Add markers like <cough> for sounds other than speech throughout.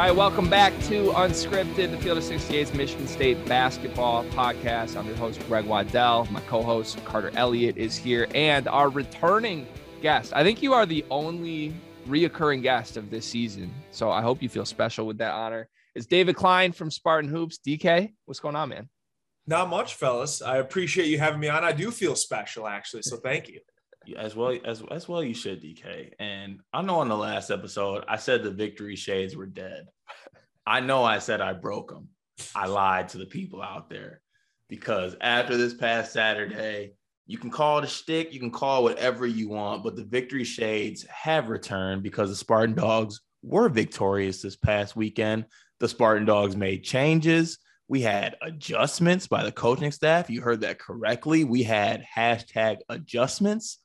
All right, welcome back to Unscripted, the Field of 68's Michigan State basketball podcast. I'm your host, Greg Waddell. My co host, Carter Elliott, is here, and our returning guest. I think you are the only reoccurring guest of this season. So I hope you feel special with that honor. It's David Klein from Spartan Hoops. DK, what's going on, man? Not much, fellas. I appreciate you having me on. I do feel special, actually. So thank you as well as as well you should DK. And I know on the last episode I said the victory shades were dead. I know I said I broke them. I lied to the people out there because after this past Saturday, you can call it a shtick, you can call whatever you want, but the victory shades have returned because the Spartan Dogs were victorious this past weekend. The Spartan Dogs made changes. We had adjustments by the coaching staff. You heard that correctly. We had hashtag adjustments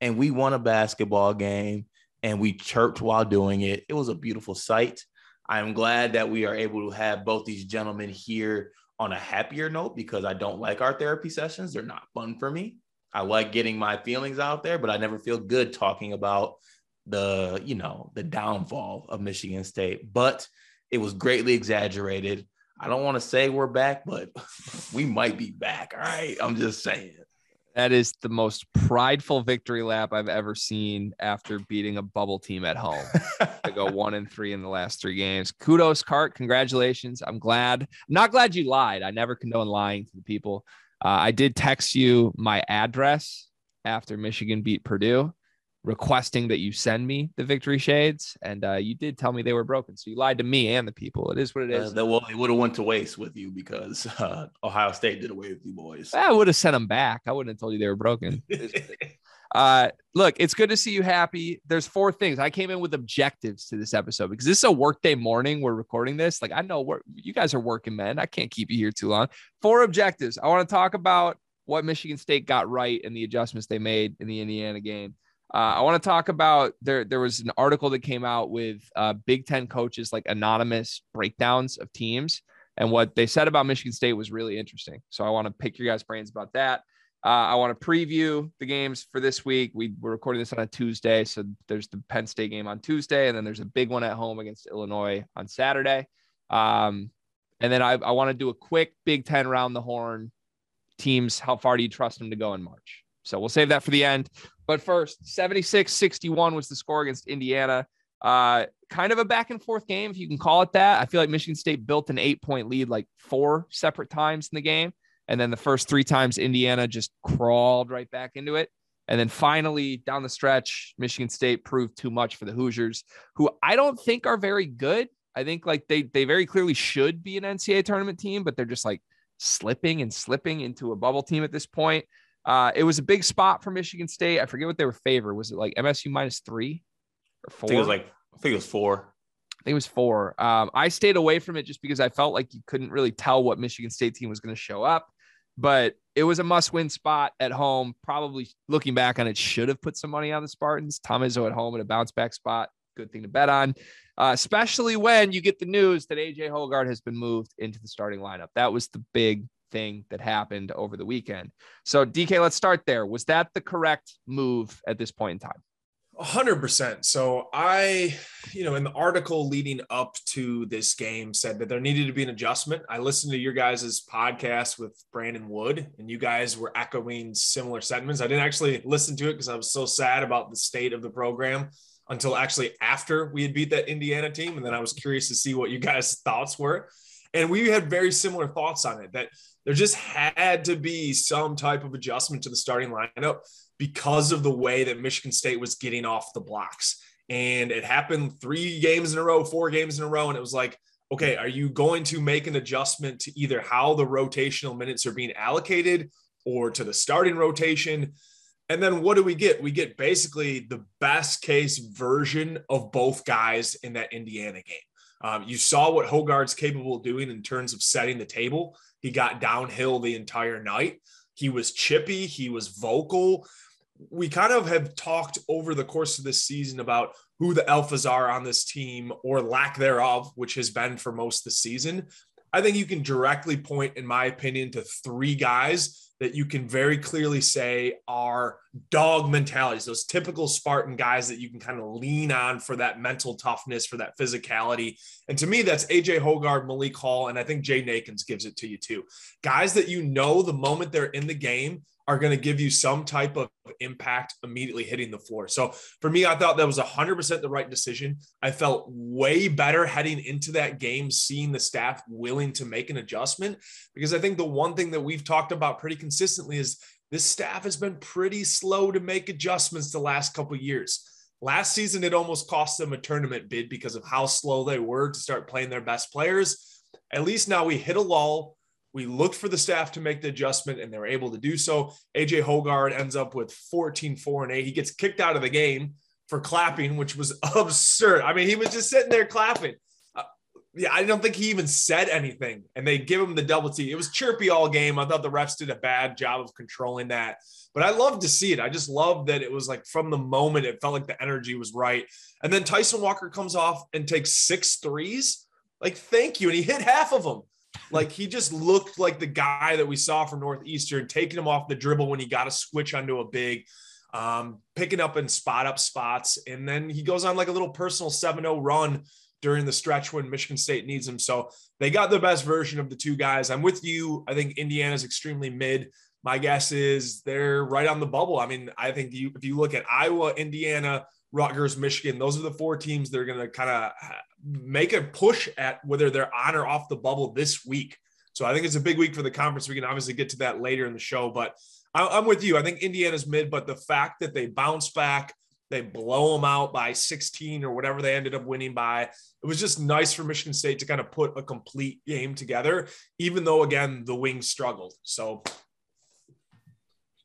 and we won a basketball game and we chirped while doing it. It was a beautiful sight. I'm glad that we are able to have both these gentlemen here on a happier note because I don't like our therapy sessions. They're not fun for me. I like getting my feelings out there, but I never feel good talking about the, you know, the downfall of Michigan State. But it was greatly exaggerated. I don't want to say we're back, but <laughs> we might be back. All right. I'm just saying. That is the most prideful victory lap I've ever seen after beating a bubble team at home to go <laughs> one and three in the last three games. Kudos, Cart. Congratulations. I'm glad. I'm not glad you lied. I never condone lying to the people. Uh, I did text you my address after Michigan beat Purdue requesting that you send me the victory shades. And uh, you did tell me they were broken. So you lied to me and the people. It is what it is. uh, that well it would have went to waste with you because <laughs> uh, ohio state did away with you boys. I would have sent them back. I wouldn't have told you they were broken. <laughs> Uh, look it's good to see you happy. There's four things. I came in with objectives to this episode because this is a workday morning we're recording this. Like i know what you guys are working man. I can't keep you here too long. Four objectives. I want to talk about what michigan state got right and the adjustments they made in the indiana game uh, I want to talk about there. There was an article that came out with uh, Big Ten coaches like anonymous breakdowns of teams, and what they said about Michigan State was really interesting. So I want to pick your guys' brains about that. Uh, I want to preview the games for this week. We were recording this on a Tuesday, so there's the Penn State game on Tuesday, and then there's a big one at home against Illinois on Saturday. Um, and then I, I want to do a quick Big Ten round the horn teams. How far do you trust them to go in March? So we'll save that for the end. But first, 76 61 was the score against Indiana. Uh, kind of a back and forth game, if you can call it that. I feel like Michigan State built an eight point lead like four separate times in the game. And then the first three times, Indiana just crawled right back into it. And then finally, down the stretch, Michigan State proved too much for the Hoosiers, who I don't think are very good. I think like they they very clearly should be an NCAA tournament team, but they're just like slipping and slipping into a bubble team at this point. Uh, it was a big spot for Michigan State. I forget what they were favored. Was it like MSU minus three or four? I think it was like I think it was four. I think it was four. Um, I stayed away from it just because I felt like you couldn't really tell what Michigan State team was going to show up. But it was a must-win spot at home. Probably looking back on it, should have put some money on the Spartans. Tom Izzo at home in a bounce-back spot. Good thing to bet on, uh, especially when you get the news that AJ Hoggard has been moved into the starting lineup. That was the big thing that happened over the weekend. So, DK, let's start there. Was that the correct move at this point in time? 100%. So, I, you know, in the article leading up to this game said that there needed to be an adjustment. I listened to your guys' podcast with Brandon Wood, and you guys were echoing similar sentiments. I didn't actually listen to it because I was so sad about the state of the program until actually after we had beat that Indiana team. And then I was curious to see what you guys' thoughts were. And we had very similar thoughts on it that there just had to be some type of adjustment to the starting lineup because of the way that Michigan State was getting off the blocks. And it happened three games in a row, four games in a row. And it was like, okay, are you going to make an adjustment to either how the rotational minutes are being allocated or to the starting rotation? And then what do we get? We get basically the best case version of both guys in that Indiana game. Um, you saw what Hoggard's capable of doing in terms of setting the table. He got downhill the entire night. He was chippy, he was vocal. We kind of have talked over the course of this season about who the alphas are on this team or lack thereof, which has been for most of the season. I think you can directly point, in my opinion, to three guys that you can very clearly say are dog mentalities, those typical Spartan guys that you can kind of lean on for that mental toughness, for that physicality. And to me, that's AJ Hoggard, Malik Hall, and I think Jay Akins gives it to you too. Guys that you know the moment they're in the game are going to give you some type of impact immediately hitting the floor. So for me, I thought that was 100% the right decision. I felt way better heading into that game, seeing the staff willing to make an adjustment, because I think the one thing that we've talked about pretty consistently is this staff has been pretty slow to make adjustments the last couple years. Last season, it almost cost them a tournament bid because of how slow they were to start playing their best players. At least now we hit a lull we looked for the staff to make the adjustment and they were able to do so. AJ Hoggard ends up with 14, 4, and 8. He gets kicked out of the game for clapping, which was <laughs> absurd. I mean, he was just sitting there clapping. Uh, yeah, I don't think he even said anything. And they give him the double T. It was chirpy all game. I thought the refs did a bad job of controlling that. But I love to see it. I just love that it was like from the moment it felt like the energy was right. And then Tyson Walker comes off and takes six threes. Like, thank you. And he hit half of them. Like he just looked like the guy that we saw from Northeastern, taking him off the dribble when he got a switch onto a big, um, picking up and spot up spots. And then he goes on like a little personal 7 0 run during the stretch when Michigan State needs him. So they got the best version of the two guys. I'm with you. I think Indiana's extremely mid. My guess is they're right on the bubble. I mean, I think you if you look at Iowa, Indiana, Rutgers, Michigan. Those are the four teams that are going to kind of make a push at whether they're on or off the bubble this week. So I think it's a big week for the conference. We can obviously get to that later in the show, but I'm with you. I think Indiana's mid, but the fact that they bounce back, they blow them out by 16 or whatever they ended up winning by. It was just nice for Michigan State to kind of put a complete game together, even though, again, the wings struggled. So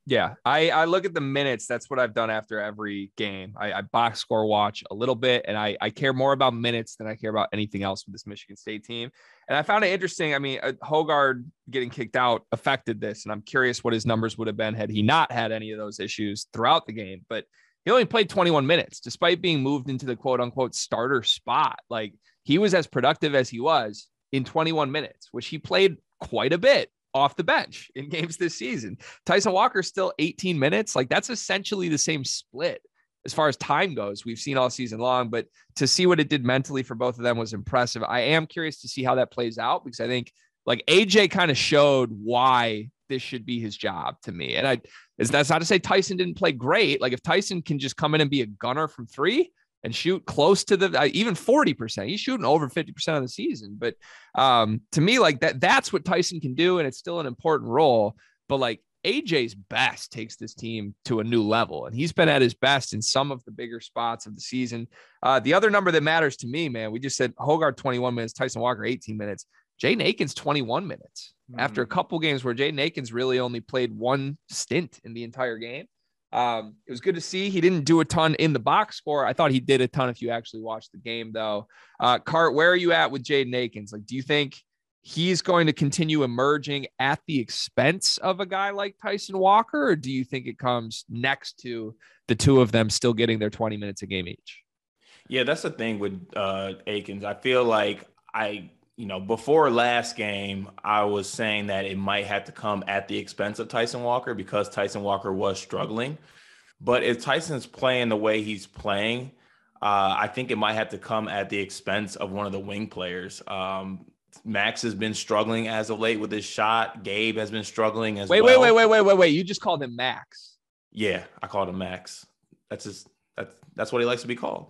yeah, I, I look at the minutes. That's what I've done after every game. I, I box score watch a little bit, and I, I care more about minutes than I care about anything else with this Michigan State team. And I found it interesting. I mean, uh, Hoggard getting kicked out affected this, and I'm curious what his numbers would have been had he not had any of those issues throughout the game. But he only played 21 minutes, despite being moved into the quote unquote starter spot. Like he was as productive as he was in 21 minutes, which he played quite a bit off the bench in <laughs> games this season. Tyson Walker still 18 minutes. Like that's essentially the same split as far as time goes. We've seen all season long, but to see what it did mentally for both of them was impressive. I am curious to see how that plays out because I think like AJ kind of showed why this should be his job to me. And I is that's not to say Tyson didn't play great. Like if Tyson can just come in and be a gunner from three, and shoot close to the uh, even 40%. He's shooting over 50% of the season. But um, to me, like that, that's what Tyson can do. And it's still an important role. But like AJ's best takes this team to a new level. And he's been at his best in some of the bigger spots of the season. Uh, the other number that matters to me, man, we just said Hoggard 21 minutes, Tyson Walker 18 minutes. Jay Akins 21 minutes mm-hmm. after a couple games where Jay Akins really only played one stint in the entire game. Um, it was good to see. He didn't do a ton in the box score. I thought he did a ton if you actually watched the game, though. Uh, Cart, where are you at with Jaden Akins? Like, do you think he's going to continue emerging at the expense of a guy like Tyson Walker, or do you think it comes next to the two of them still getting their 20 minutes a game each? Yeah, that's the thing with uh, Akins. I feel like I you know, before last game, I was saying that it might have to come at the expense of Tyson Walker because Tyson Walker was struggling. But if Tyson's playing the way he's playing, uh, I think it might have to come at the expense of one of the wing players. Um, Max has been struggling as of late with his shot. Gabe has been struggling as wait, well. Wait, wait, wait, wait, wait, wait. You just called him Max. Yeah, I called him Max. That's his. That's that's what he likes to be called.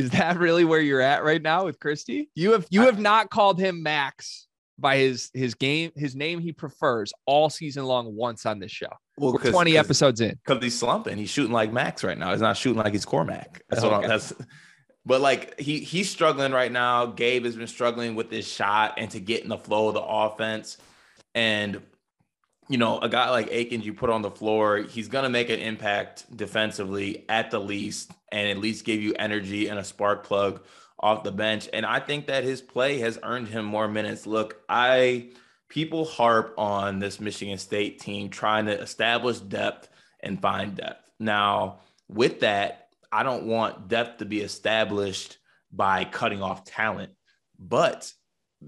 Is that really where you're at right now with Christy? You have you have not called him Max by his his game his name he prefers all season long once on this show. Well, We're 20 episodes in. Because he's slumping. He's shooting like Max right now. He's not shooting like he's Cormac. That's okay. what I'm, that's but like he he's struggling right now. Gabe has been struggling with this shot and to get in the flow of the offense. And you know, a guy like Akins, you put on the floor, he's going to make an impact defensively at the least, and at least give you energy and a spark plug off the bench. And I think that his play has earned him more minutes. Look, I people harp on this Michigan State team trying to establish depth and find depth. Now, with that, I don't want depth to be established by cutting off talent, but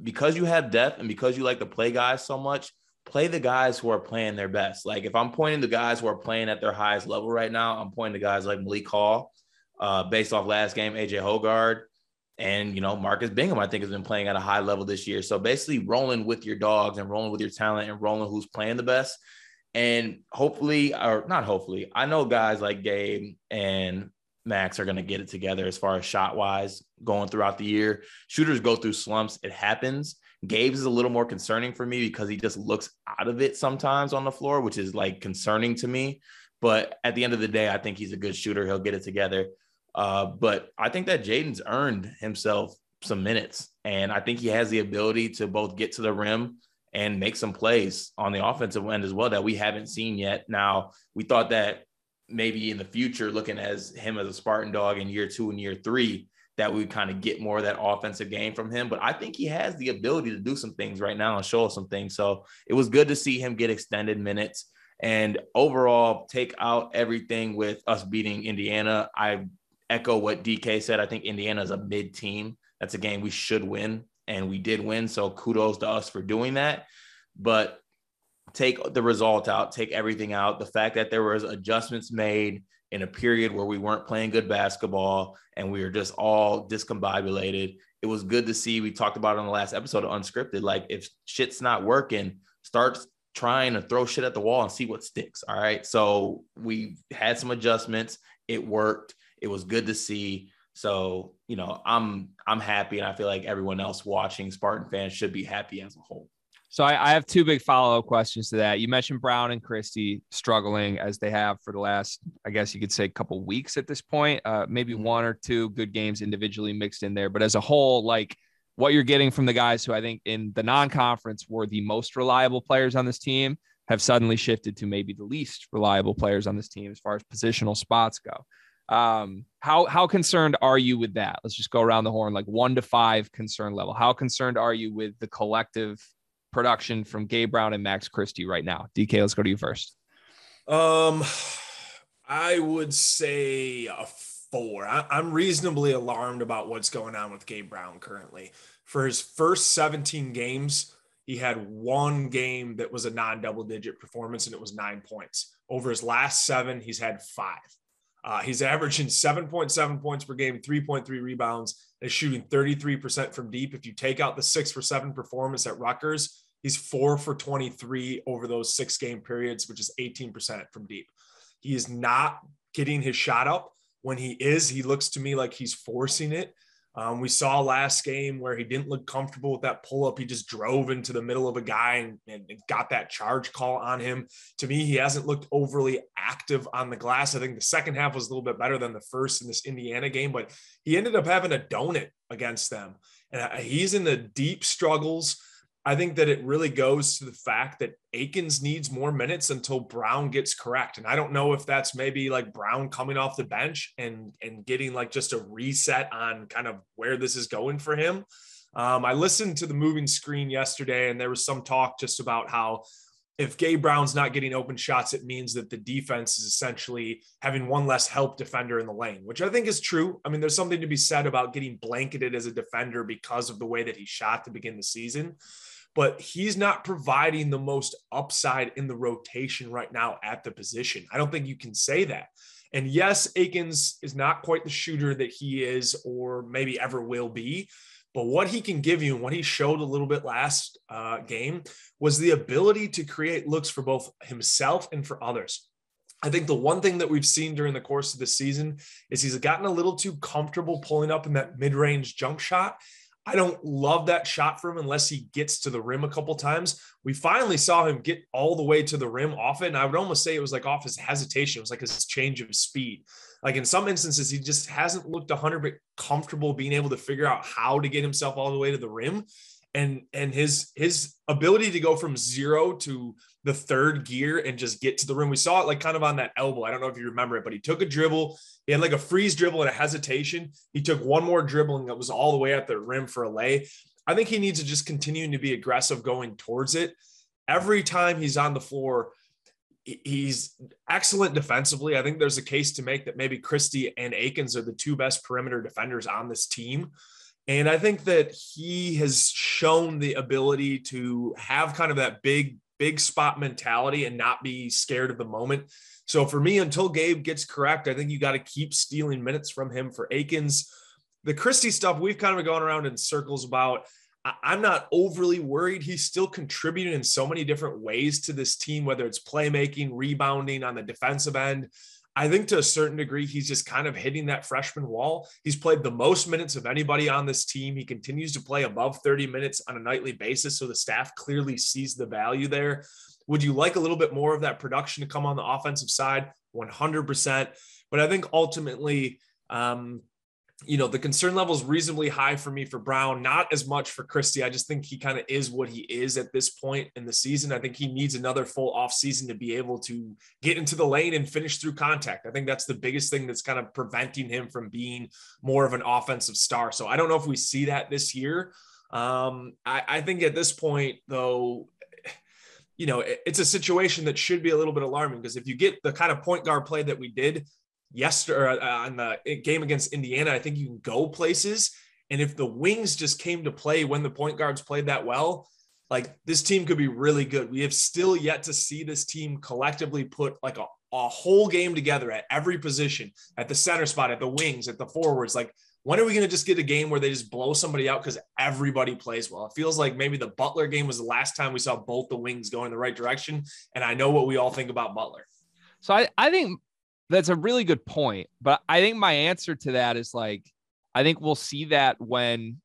because you have depth and because you like to play guys so much, play the guys who are playing their best. Like if I'm pointing the guys who are playing at their highest level right now, I'm pointing to guys like Malik Hall, uh, based off last game, AJ Hoggard, and you know Marcus Bingham. I think has been playing at a high level this year. So basically, rolling with your dogs and rolling with your talent and rolling who's playing the best. And hopefully, or not hopefully, I know guys like Gabe and Max are going to get it together as far as shot wise going throughout the year. Shooters go through slumps. It happens. Gabe's is a little more concerning for me because he just looks out of it sometimes on the floor, which is like concerning to me. But at the end of the day, I think he's a good shooter. He'll get it together. Uh, but I think that Jaden's earned himself some minutes, and I think he has the ability to both get to the rim and make some plays on the offensive end as well that we haven't seen yet. Now, we thought that maybe in the future, looking as him as a Spartan dog in year two and year three, that we kind of get more of that offensive game from him. But I think he has the ability to do some things right now and show us some things. So it was good to see him get extended minutes and overall take out everything with us beating Indiana. I echo what DK said. I think Indiana is a mid team. That's a game we should win, and we did win. So kudos to us for doing that. But take the result out, take everything out. The fact that there was adjustments made in a period where we weren't playing good basketball and we were just all discombobulated. It was good to see. We talked about on the last episode of Unscripted. Like if shit's not working, start trying to throw shit at the wall and see what sticks. All right. So we had some adjustments. It worked. It was good to see. So, you know, I'm I'm happy and I feel like everyone else watching Spartan fans should be happy as a whole. So I, I have two big follow up questions to that. You mentioned Brown and Christie struggling as they have for the last, I guess you could say, couple weeks at this point. Uh, maybe mm-hmm. one or two good games individually mixed in there, but as a whole, like what you're getting from the guys who I think in the non-conference were the most reliable players on this team have suddenly shifted to maybe the least reliable players on this team as far as positional spots go. Um, how how concerned are you with that? Let's just go around the horn, like one to five concern level. How concerned are you with the collective production from Gabe Brown and Max Christie right now? DK, let's go to you first. Um, I would say a four. I, am reasonably alarmed about what's going on with Gabe Brown currently. For his first 17 games, he had one game that was a non double digit performance, and it was nine points. Over his last seven, he's had five. Uh, he's averaging 7.7 points per game, 3.3 rebounds, and shooting 33% from deep. If you take out the six for seven performance at Rutgers, he's four for 23 over those six game periods, which is 18% from deep. He is not getting his shot up. When he is, he looks to me like he's forcing it. Um, we saw last game where he didn't look comfortable with that pull up. He just drove into the middle of a guy and, and, got that charge call on him. To me, he hasn't looked overly active on the glass. I think the second half was a little bit better than the first in this Indiana game, but he ended up having a donut against them. And uh, he's in the deep struggles. I think that it really goes to the fact that Akins needs more minutes until Brown gets correct. And I don't know if that's maybe like Brown coming off the bench and and getting like just a reset on kind of where this is going for him. Um, I listened to the moving screen yesterday, and there was some talk just about how if Gabe Brown's not getting open shots, it means that the defense is essentially having one less help defender in the lane, which I think is true. I mean, there's something to be said about getting blanketed as a defender because of the way that he shot to begin the season but he's not providing the most upside in the rotation right now at the position. I don't think you can say that. And yes, Akins is not quite the shooter that he is or maybe ever will be. But what he can give you and what he showed a little bit last uh, game was the ability to create looks for both himself and for others. I think the one thing that we've seen during the course of the season is he's gotten a little too comfortable pulling up in that mid range jump shot. I don't love that shot for him unless he gets to the rim a couple times. We finally saw him get all the way to the rim off it. I would almost say it was like off his hesitation. It was like his change of speed. Like in some instances, he just hasn't looked 100 bit comfortable being able to figure out how to get himself all the way to the rim and and his his ability to go from zero to the third gear and just get to the rim. We saw it like kind of on that elbow. I don't know if you remember it, but he took a dribble. He had like a freeze dribble and a hesitation. He took one more dribbling that was all the way at the rim for a lay. I think he needs to just continue to be aggressive going towards it. Every time he's on the floor, he's excellent defensively. I think there's a case to make that maybe Christie and Akins are the two best perimeter defenders on this team. And I think that he has shown the ability to have kind of that big big spot mentality and not be scared of the moment. So for me, until Gabe gets correct, I think you got to keep stealing minutes from him for Akins. The Christie stuff, we've kind of gone around in circles about. I'm not overly worried. He's still contributing in so many different ways to this team, whether it's playmaking, rebounding on the defensive end. I think to a certain degree, he's just kind of hitting that freshman wall. He's played the most minutes of anybody on this team. He continues to play above 30 minutes on a nightly basis. So the staff clearly sees the value there. Would you like a little bit more of that production to come on the offensive side? 100%. But I think ultimately, um, you know, the concern level is reasonably high for me for Brown, not as much for Christie. I just think he kind of is what he is at this point in the season. I think he needs another full off season to be able to get into the lane and finish through contact. I think that's the biggest thing that's kind of preventing him from being more of an offensive star. So I don't know if we see that this year. Um, I, I think at this point, though, you know, it's a situation that should be a little bit alarming because if you get the kind of point guard play that we did yesterday uh, on the game against Indiana, I think you can go places. And if the wings just came to play when the point guards played that well, like this team could be really good. We have still yet to see this team collectively put like a, a whole game together at every position, at the center spot, at the wings, at the forwards. Like, when are we going to just get a game where they just blow somebody out because everybody plays well? It feels like maybe the Butler game was the last time we saw both the wings go in the right direction. And I know what we all think about Butler. So I, I think that's a really good point. But I think my answer to that is like, I think we'll see that when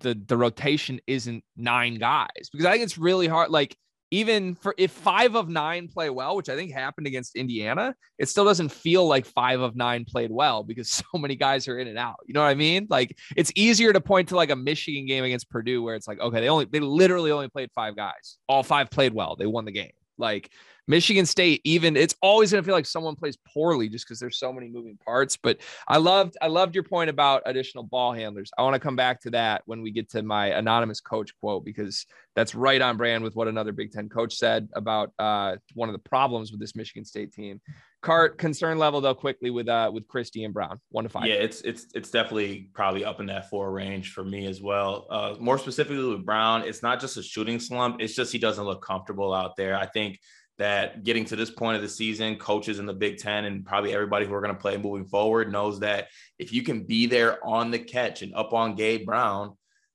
the the rotation isn't nine guys because I think it's really hard. Like even for if five of nine play well, which I think happened against Indiana, it still doesn't feel like five of nine played well because <laughs> so many guys are in and out. You know what I mean? Like it's easier to point to like a Michigan game against Purdue where it's like, okay, they only they literally only played five guys. All five played well. They won the game. Like Michigan State, even it's always going to feel like someone plays poorly just because there's so many moving parts. But I loved, I loved your point about additional ball handlers. I want to come back to that when we get to my anonymous coach quote because that's right on brand with what another Big Ten coach said about uh, one of the problems with this Michigan State team. Cart concern level though quickly with uh with Christie and Brown one to five. Yeah, it's it's it's definitely probably up in that four range for me as well. Uh, more specifically with Brown, it's not just a shooting slump; it's just he doesn't look comfortable out there. I think that getting to this point of the season, coaches in the Big Ten and probably everybody who are going to play moving forward knows that if you can be there on the catch and up on Gabe Brown,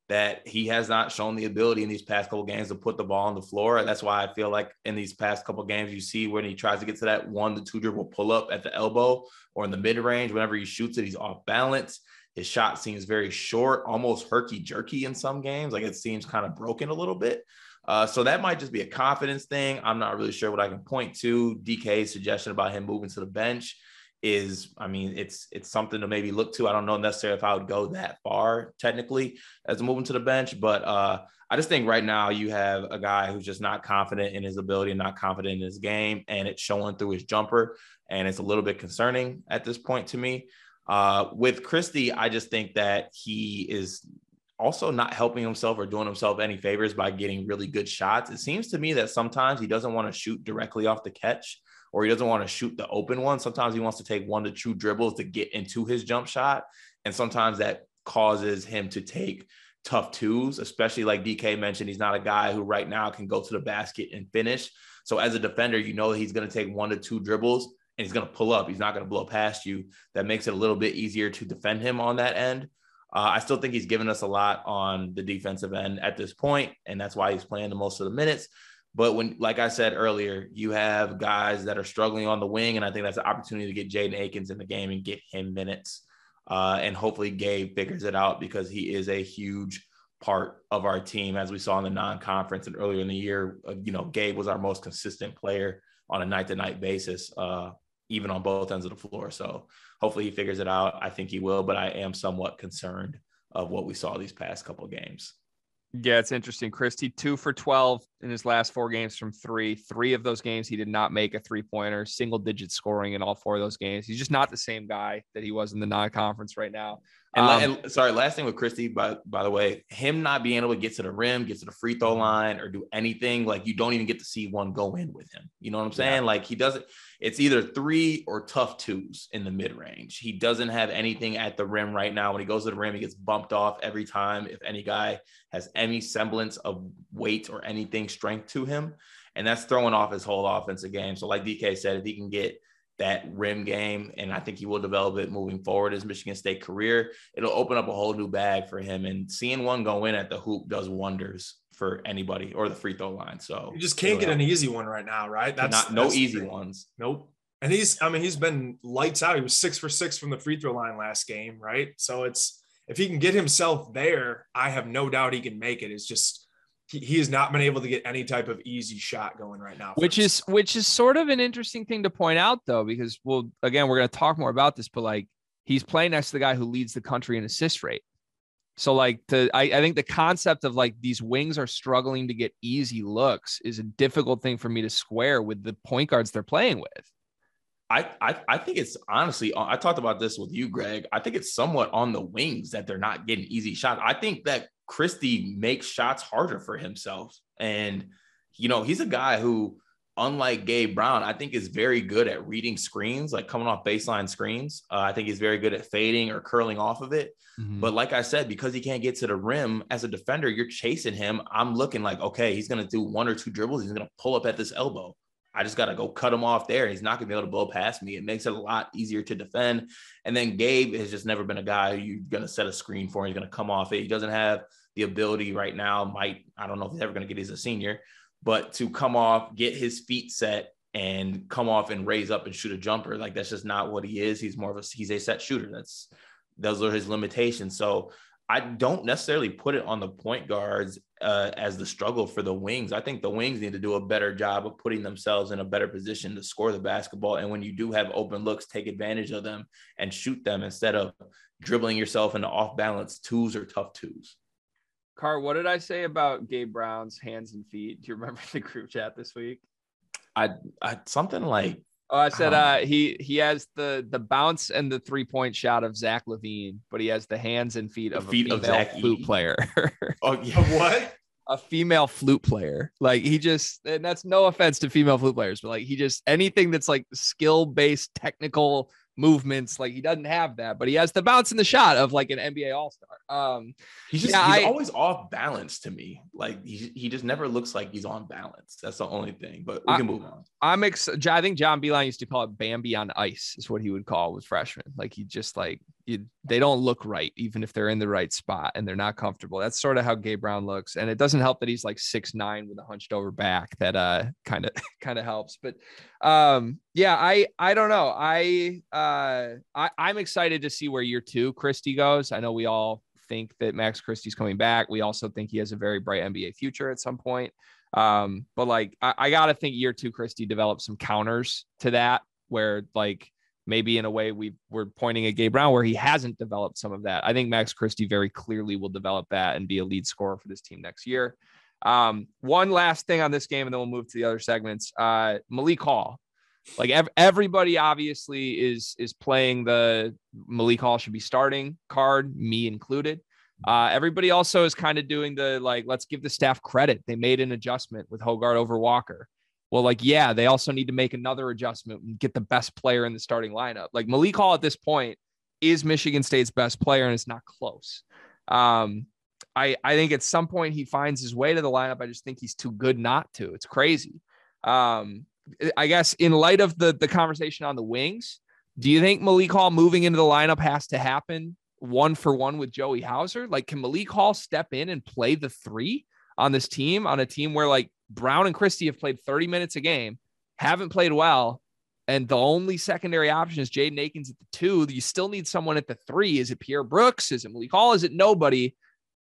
that he has not shown the ability in these past couple games to put the ball on the floor. That's why I feel like in these past couple games, you see when he tries to get to that one to two dribble pull up at the elbow or in the mid range, whenever he shoots it, he's off balance. His shot seems very short, almost herky jerky in some games. Like it seems kind of broken a little bit. Uh, so that might just be a confidence thing. I'm not really sure what I can point to. DK's suggestion about him moving to the bench is, I mean, it's it's something to maybe look to. I don't know necessarily if I would go that far technically as moving to the bench, but uh, I just think right now you have a guy who's just not confident in his ability and not confident in his game, and it's showing through his jumper, and it's a little bit concerning at this point to me. Uh, with Christie, I just think that he is also not helping himself or doing himself any favors by getting really good shots. It seems to me that sometimes he doesn't want to shoot directly off the catch or he doesn't want to shoot the open one. Sometimes he wants to take one to two dribbles to get into his jump shot. And sometimes that causes him to take tough twos, especially like DK mentioned, he's not a guy who right now can go to the basket and finish. So as a defender, you know he's going to take one to two dribbles and he's going to pull up. He's not going to blow past you. That makes it a little bit easier to defend him on that end. Uh, I still think he's given us a lot on the defensive end at this point, and that's why he's playing the most of the minutes. But when, like I said earlier, you have guys that are struggling on the wing, and I think that's an opportunity to get Jaden Akins in the game and get him minutes. Uh, and hopefully Gabe figures it out because he is a huge part of our team, as we saw in the non-conference and earlier in the year. Uh, you know, Gabe was our most consistent player on a night-to-night basis, uh, even on both ends of the floor. So hopefully he figures it out. I think he will, but I am somewhat concerned of what we saw these past couple games. Yeah, it's interesting. Christie, two for 12 in his last four games from three. Three of those games, he did not make a three pointer, single digit scoring in all four of those games. He's just not the same guy that he was in the non conference right now. And, Um, and sorry, last thing with Christie, by by the way, him not being able to get to the rim, get to the free throw line, or do anything like you don't even get to see one go in with him. You know what I'm saying? Like he doesn't. It's either three or tough twos in the mid range. He doesn't have anything at the rim right now. When he goes to the rim, he gets bumped off every time. If any guy has any semblance of weight or anything strength to him, and that's throwing off his whole offensive game. So, like DK said, if he can get that rim game, and I think he will develop it moving forward his Michigan State career. It'll open up a whole new bag for him, and seeing one go in at the hoop does wonders for anybody or the free throw line. So You just can't get an easy one right now, right? That's not no that's easy thing. ones. Nope. And he's, I mean, he's been lights out. He was six for six from the free throw line last game, right? So it's if he can get himself there, I have no doubt he can make it. It's just he, he has not been able to get any type of easy shot going right now. which is himself. which is sort of an interesting thing to point out though because well again we're going to talk more about this but like he's playing next to the guy who leads the country in assist rate so like the I, I think the concept of like these wings are struggling to get easy looks is a difficult thing for me to square with the point guards they're playing with I, I I think it's honestly I talked about this with you, Greg. I think it's somewhat on the wings that they're not getting easy shots. I think that Christie makes shots harder for himself, and you know he's a guy who, unlike Gabe Brown, I think is very good at reading screens, like coming off baseline screens. Uh, I think he's very good at fading or curling off of it. But like I said, because he can't get to the rim as a defender, you're chasing him. I'm looking like, okay, he's going to do one or two dribbles. He's going to pull up at this elbow. I just got to go cut him off there. He's not going to be able to blow past me. It makes it a lot easier to defend. And then Gabe has just never been a guy you're going to set a screen for. He's going to come off it. He doesn't have the ability right now. Might, I don't know if he's ever going to get as a senior, but to come off, get his feet set and come off and raise up and shoot a jumper. Like that's just not what he is. He's more of a, he's a set shooter. That's, those are his limitations. So I don't necessarily put it on the point guards uh, as the struggle for the wings. I think the wings need to do a better job of putting themselves in a better position to score the basketball. And when you do have open looks, take advantage of them and shoot them instead of dribbling yourself into off balance twos or tough twos. car what did i say about gabe brown's hands and feet do you remember <laughs> the group chat this week I, I something like Oh, I said Um, uh, he he has the the bounce and the three point shot of Zach LaVine, but he has the hands and feet The of feet a of female Zach flute E. player, oh <laughs> yeah, what? a female flute player. Like he just, and that's no offense to female flute players, but like he just anything that's like skill based technical movements, like he doesn't have that, but he has the bounce and the shot of like an NBA All Star. Um, he's just Yeah, he's I- always off balance to me. Like he, he just never looks like he's on balance. That's the only thing. But we I- can move on. I'm ex- I think John Beilein used to call it Bambi on ice, is what he would call with freshmen. Like he just like you, they don't look right, even if they're in the right spot and they're not comfortable. That's sort of how Gabe Brown looks, and it doesn't help that he's like six nine with a hunched over back. That uh kind of kind of helps. But um yeah, I I don't know. I uh I I'm excited to see where year two Christie goes. I know we all think that Max Christie's coming back. We also think he has a very bright NBA future at some point. Um, but like I, I gotta think year two Christie developed some counters to that where like maybe in a way we we're pointing at Gabe Brown where he hasn't developed some of that. I think Max Christie very clearly will develop that and be a lead scorer for this team next year. Um, one last thing on this game, and then we'll move to the other segments. Uh, Malik Hall, like ev- everybody obviously is is playing the Malik Hall should be starting card, me included. Uh, everybody also is kind of doing the like, let's give the staff credit. They made an adjustment with Hoggard over Walker. Well, like, yeah, they also need to make another adjustment and get the best player in the starting lineup. Like Malik Hall at this point is Michigan State's best player, and it's not close. Um, I I think at some point he finds his way to the lineup. I just think he's too good not to. It's crazy. Um, I guess in light of the the conversation on the wings, do you think Malik Hall moving into the lineup has to happen one for one with Joey Hauser? Like, can Malik Hall step in and play the three on this team, on a team where like Brown and Christie have played 30 minutes a game, haven't played well, and the only secondary option is Jaden Akins at the two? You still need someone at the three. Is it Pierre Brooks? Is it Malik Hall? Is it nobody?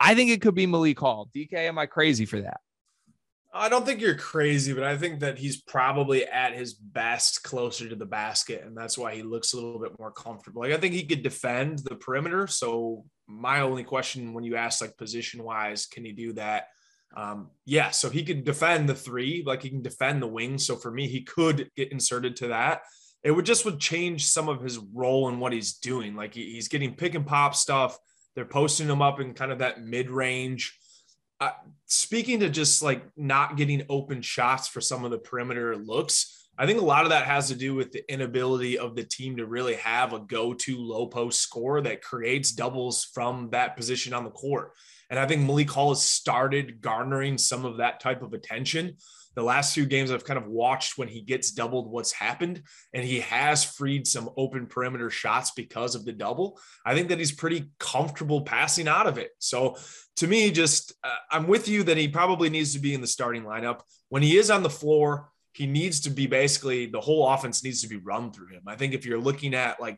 I think it could be Malik Hall. DK, am I crazy for that? I don't think you're crazy, but I think that he's probably at his best closer to the basket, and that's why he looks a little bit more comfortable. Like I think he could defend the perimeter. So my only question when you ask like position wise, can he do that? Um, yeah, so he could defend the three, like he can defend the wing. So for me, he could get inserted to that. it would just would change some of his role and what he's doing. Like he's getting pick and pop stuff. They're posting him up in kind of that mid range. Uh, speaking to just like not getting open shots for some of the perimeter looks, I think a lot of that has to do with the inability of the team to really have a go to low post score that creates doubles from that position on the court. And I think Malik Hall has started garnering some of that type of attention. The last few games I've kind of watched when he gets doubled what's happened, and he has freed some open perimeter shots because of the double. I think that he's pretty comfortable passing out of it. So to me, just uh, I'm with you that he probably needs to be in the starting lineup. When he is on the floor, he needs to be basically the whole offense needs to be run through him. I think if you're looking at like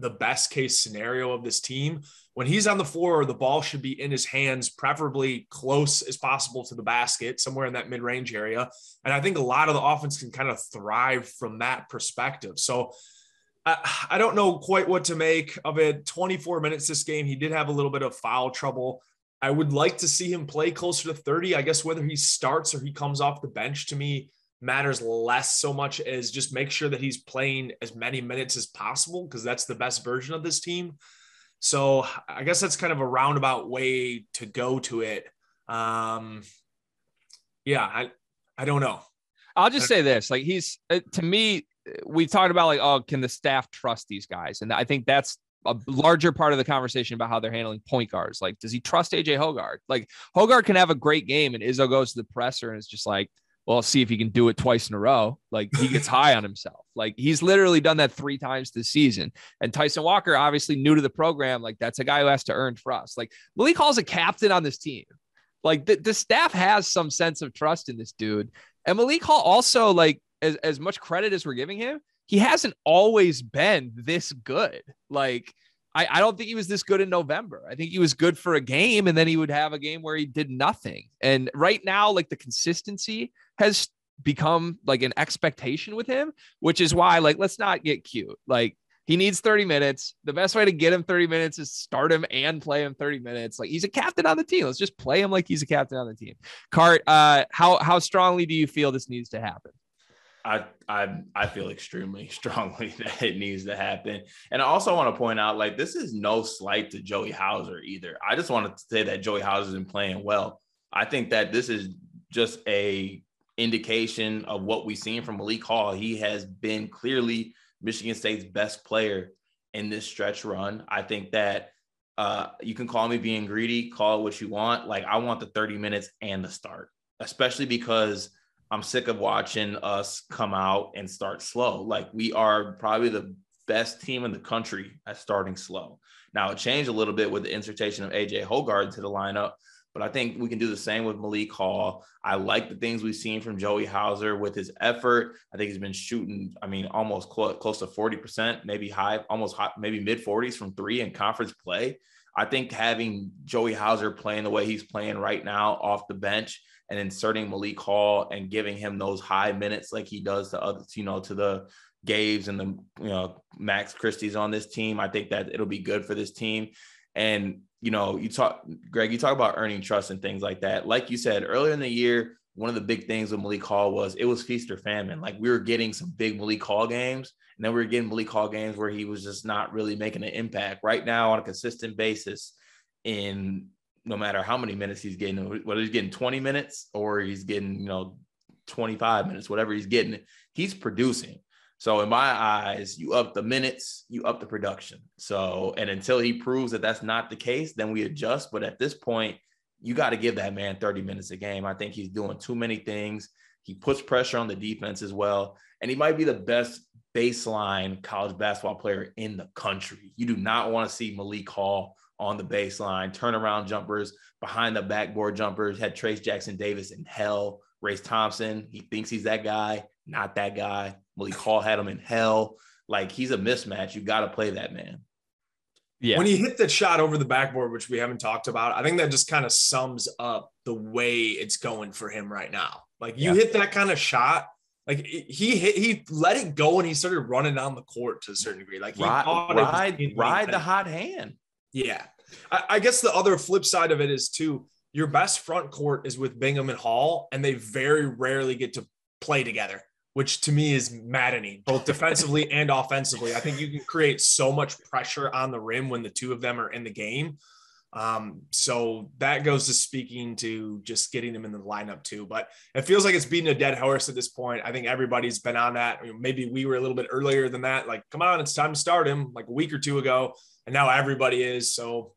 the best case scenario of this team, when he's on the floor, the ball should be in his hands, preferably close as possible to the basket, somewhere in that mid range area. And I think a lot of the offense can kind of thrive from that perspective. So I, I don't know quite what to make of it. 24 minutes this game. He did have a little bit of foul trouble. I would like to see him play closer to 30. I guess whether he starts or he comes off the bench to me matters less so much as just make sure that he's playing as many minutes as possible because that's the best version of this team. So I guess that's kind of a roundabout way to go to it. Um, yeah, I I don't know. I'll just say this: like he's uh, to me, we talked about like, oh, can the staff trust these guys? And I think that's a larger part of the conversation about how they're handling point guards. Like, does he trust AJ Hoggard? Like, Hoggard can have a great game, and Izzo goes to the presser and is just like, well, I'll see if he can do it twice in a row. Like he gets high on himself. Like he's literally done that three times this season. And Tyson Walker, obviously new to the program, like that's a guy who has to earn trust. Like Malik Hall's a captain on this team. Like the, the staff has some sense of trust in this dude. And Malik Hall also, like, as, as much credit as we're giving him, he hasn't always been this good. Like, I, I don't think he was this good in November. I think he was good for a game and then he would have a game where he did nothing. And right now, like the consistency has become like an expectation with him, which is why, like, let's not get cute. Like, he needs 30 minutes. The best way to get him 30 minutes is start him and play him 30 minutes. Like he's a captain on the team. Let's just play him like he's a captain on the team. Cart, uh, how how strongly do you feel this needs to happen? I I I feel extremely <laughs> strongly that it needs to happen. And I also want to point out, like, this is no slight to Joey Hauser either. I just wanted to say that Joey Hauser's been playing well. I think that this is just a indication of what we've seen from Malik Hall. He has been clearly Michigan State's best player in this stretch run. I think that uh, you can call me being greedy, call it what you want. Like, I want the 30 minutes and the start, especially because I'm sick of watching us come out and start slow. Like, we are probably the best team in the country at starting slow. Now, it changed a little bit with the insertion of AJ Hoggard to the lineup, but I think we can do the same with Malik Hall. I like the things we've seen from Joey Hauser with his effort. I think he's been shooting, I mean, almost close, close to 40%, maybe high, almost high, maybe mid 40s from three in conference play. I think having Joey Hauser playing the way he's playing right now off the bench and inserting Malik Hall and giving him those high minutes like he does to others, you know, to the Gabes and the you know Max Christie's on this team. I think that it'll be good for this team. And you know, you talk, Greg, you talk about earning trust and things like that. Like you said earlier in the year, one of the big things with Malik Hall was it was feast or famine. Like we were getting some big Malik Hall games, and then we were getting Malik Hall games where he was just not really making an impact. Right now, on a consistent basis, in no matter how many minutes he's getting, whether he's getting 20 minutes or he's getting, you know, 25 minutes, whatever he's getting, he's producing. So in my eyes, you up the minutes, you up the production. So and until he proves that that's not the case, then we adjust. But at this point, you got to give that man 30 minutes a game. I think he's doing too many things. He puts pressure on the defense as well, and he might be the best baseline college basketball player in the country. You do not want to see Malik Hall on the baseline, turnaround jumpers, behind the backboard jumpers. Had Trayce Jackson Davis in hell. Race Thompson, he thinks he's that guy, not that guy. Malik Hall had him in hell. Like he's a mismatch. You got to play that man. Yeah. When he hit that shot over the backboard, which we haven't talked about, I think that just kind of sums up the way it's going for him right now. Like you yeah. hit that kind of shot, like he hit, he let it go and he started running down the court to a certain degree. Like he ride, ride, ride the hot hand. Yeah. I, I guess the other flip side of it is too, your best front court is with Bingham and Hall, and they very rarely get to play together which to me is maddening, both defensively <laughs> and offensively. I think you can create so much pressure on the rim when the two of them are in the game. Um, so that goes to speaking to just getting them in the lineup too. But it feels like it's beating a dead horse at this point. I think everybody's been on that. maybe we were a little bit earlier than that. Like, come on, it's time to start him like a week or two ago. And now everybody is. So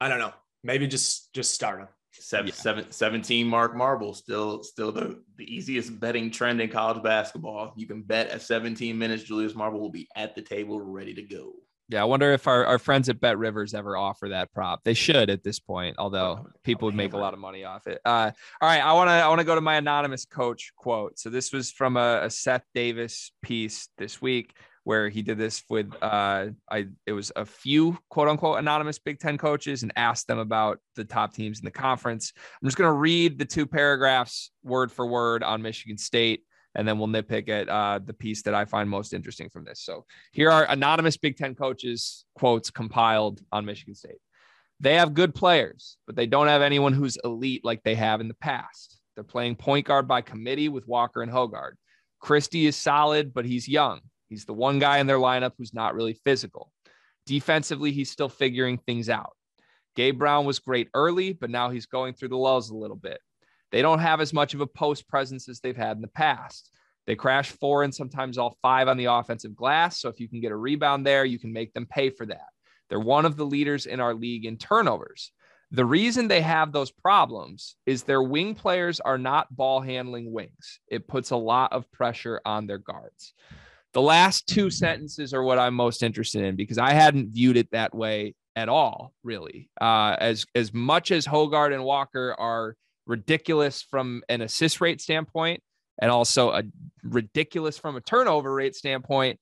I don't know. Maybe just just start him. Seven, yeah. seven, 17 Mark Marble, still still the, the easiest betting trend in college basketball. You can bet at 17 minutes, Julius Marble will be at the table ready to go. Yeah, I wonder if our, our friends at BetRivers ever offer that prop. They should at this point, although people would make a lot of money off it. Uh, all right, I want to I want to go to my anonymous coach quote. So this was from a, a Seth Davis piece this week where he did this with uh I it was a few quote unquote anonymous Big Ten coaches and asked them about the top teams in the conference. I'm just gonna read the two paragraphs word for word on Michigan State, and then we'll nitpick at uh, the piece that I find most interesting from this. So here are anonymous Big Ten coaches quotes compiled on Michigan State. They have good players, but they don't have anyone who's elite like they have in the past. They're playing point guard by committee with Walker and Hoggard. Christie is solid, but he's young. He's the one guy in their lineup who's not really physical. Defensively, he's still figuring things out. Gabe Brown was great early, but now he's going through the lulls a little bit. They don't have as much of a post presence as they've had in the past. They crash four and sometimes all five on the offensive glass. So if you can get a rebound there, you can make them pay for that. They're one of the leaders in our league in turnovers. The reason they have those problems is their wing players are not ball handling wings. It puts a lot of pressure on their guards. The last two sentences are what I'm most interested in because I hadn't viewed it that way at all, really. Uh, as as much as Hoggard and Walker are ridiculous from an assist rate standpoint, and also a ridiculous from a turnover rate standpoint,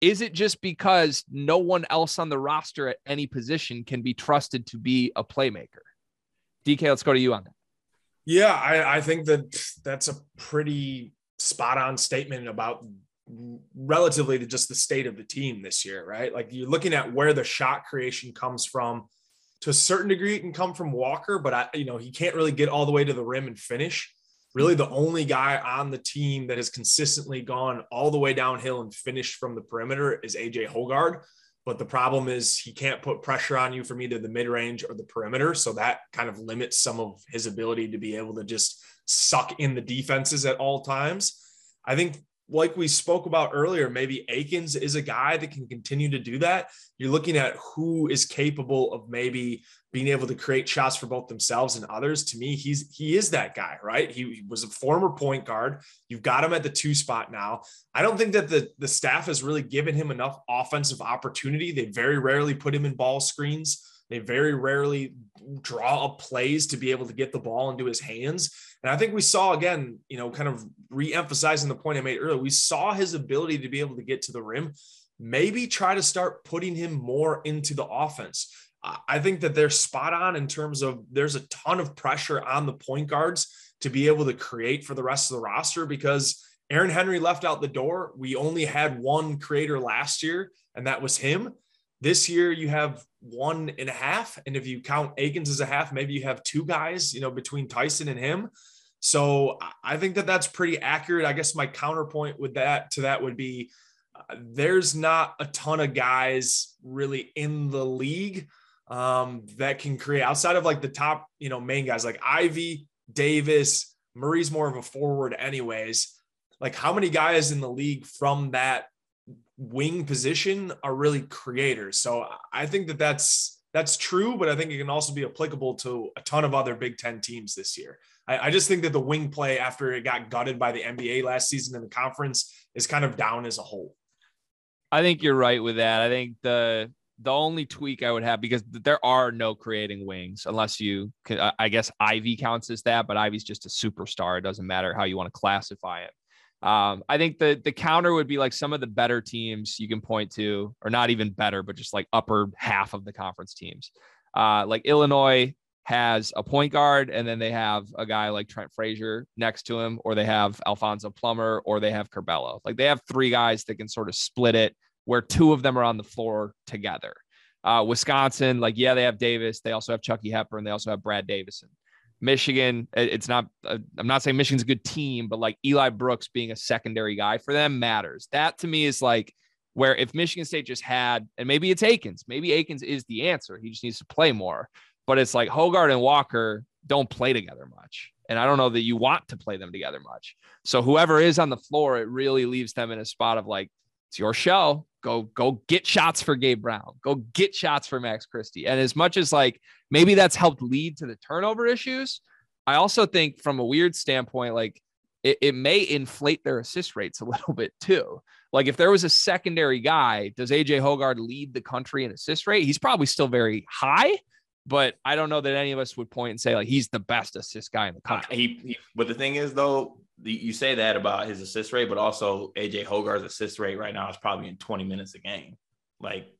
is it just because no one else on the roster at any position can be trusted to be a playmaker? DK, let's go to you on that. Yeah, I, I think that that's a pretty spot on statement about relatively to just the state of the team this year, right? Like you're looking at where the shot creation comes from. To a certain degree, it can come from Walker, but I, you know, he can't really get all the way to the rim and finish. Really, the only guy on the team that has consistently gone all the way downhill and finished from the perimeter is AJ Hoggard. But the problem is he can't put pressure on you from either the mid range or the perimeter. So that kind of limits some of his ability to be able to just suck in the defenses at all times. I think like we spoke about earlier, maybe Akins is a guy that can continue to do that. You're looking at who is capable of maybe being able to create shots for both themselves and others. To me, he's he is that guy, right? He, he was a former point guard. You've got him at the two spot now. I don't think that the the staff has really given him enough offensive opportunity. They very rarely put him in ball screens. They very rarely draw up plays to be able to get the ball into his hands. And I think we saw again, you know, kind of re-emphasizing the point I made earlier. We saw his ability to be able to get to the rim. Maybe try to start putting him more into the offense. I think that they're spot on in terms of there's a ton of pressure on the point guards to be able to create for the rest of the roster because Aaron Henry left out the door. We only had one creator last year, and that was him. This year you have one and a half. And if you count Akins as a half, maybe you have two guys, you know, between Tyson and him. So I think that that's pretty accurate. I guess my counterpoint with that to that would be uh, there's not a ton of guys really in the league um, that can create outside of like the top, you know, main guys like Ivey, Davis, Murray's more of a forward, anyways. Like, how many guys in the league from that wing position are really creators. So I think that that's that's true, but I think it can also be applicable to a ton of other Big Ten teams this year. I, I, just think that the wing play after it got gutted by the NBA last season in the conference is kind of down as a whole. I think you're right with that. I think the the only tweak I would have because there are no creating wings unless you I guess Ivey counts as that, but Ivey's just a superstar. It doesn't matter how you want to classify it. Um, I think the the counter would be like some of the better teams you can point to, or not even better, but just like upper half of the conference teams. Uh, like Illinois has a point guard, and then they have a guy like Trent Frazier next to him, or they have Alfonso Plummer, or they have Curbelo. Like they have three guys that can sort of split it, where two of them are on the floor together. Uh, Wisconsin, like yeah, they have Davis, they also have Chucky Hepburn, they also have Brad Davison. Michigan, it's not, uh, I'm not saying Michigan's a good team, but like Eli Brooks being a secondary guy for them matters. That to me is like where if Michigan State just had, and maybe it's Akins, maybe Akins is the answer. He just needs to play more. But it's like Hoggard and Walker don't play together much. And I don't know that you want to play them together much. So whoever is on the floor, it really leaves them in a spot of like, it's your show. Go, go get shots for Gabe Brown. Go get shots for Max Christie. And as much as like maybe that's helped lead to the turnover issues, I also think from a weird standpoint, like it, it may inflate their assist rates a <laughs> little bit too. Like if there was a secondary guy, does AJ Hoggard lead the country in assist rate? He's probably still very high, but I don't know that any of us would point and say like he's the best assist guy in the country. Uh, he, he, but the thing is though, the, you say that about his assist rate, but also AJ Hoggard's assist rate right now is probably in 20 minutes a game. Like,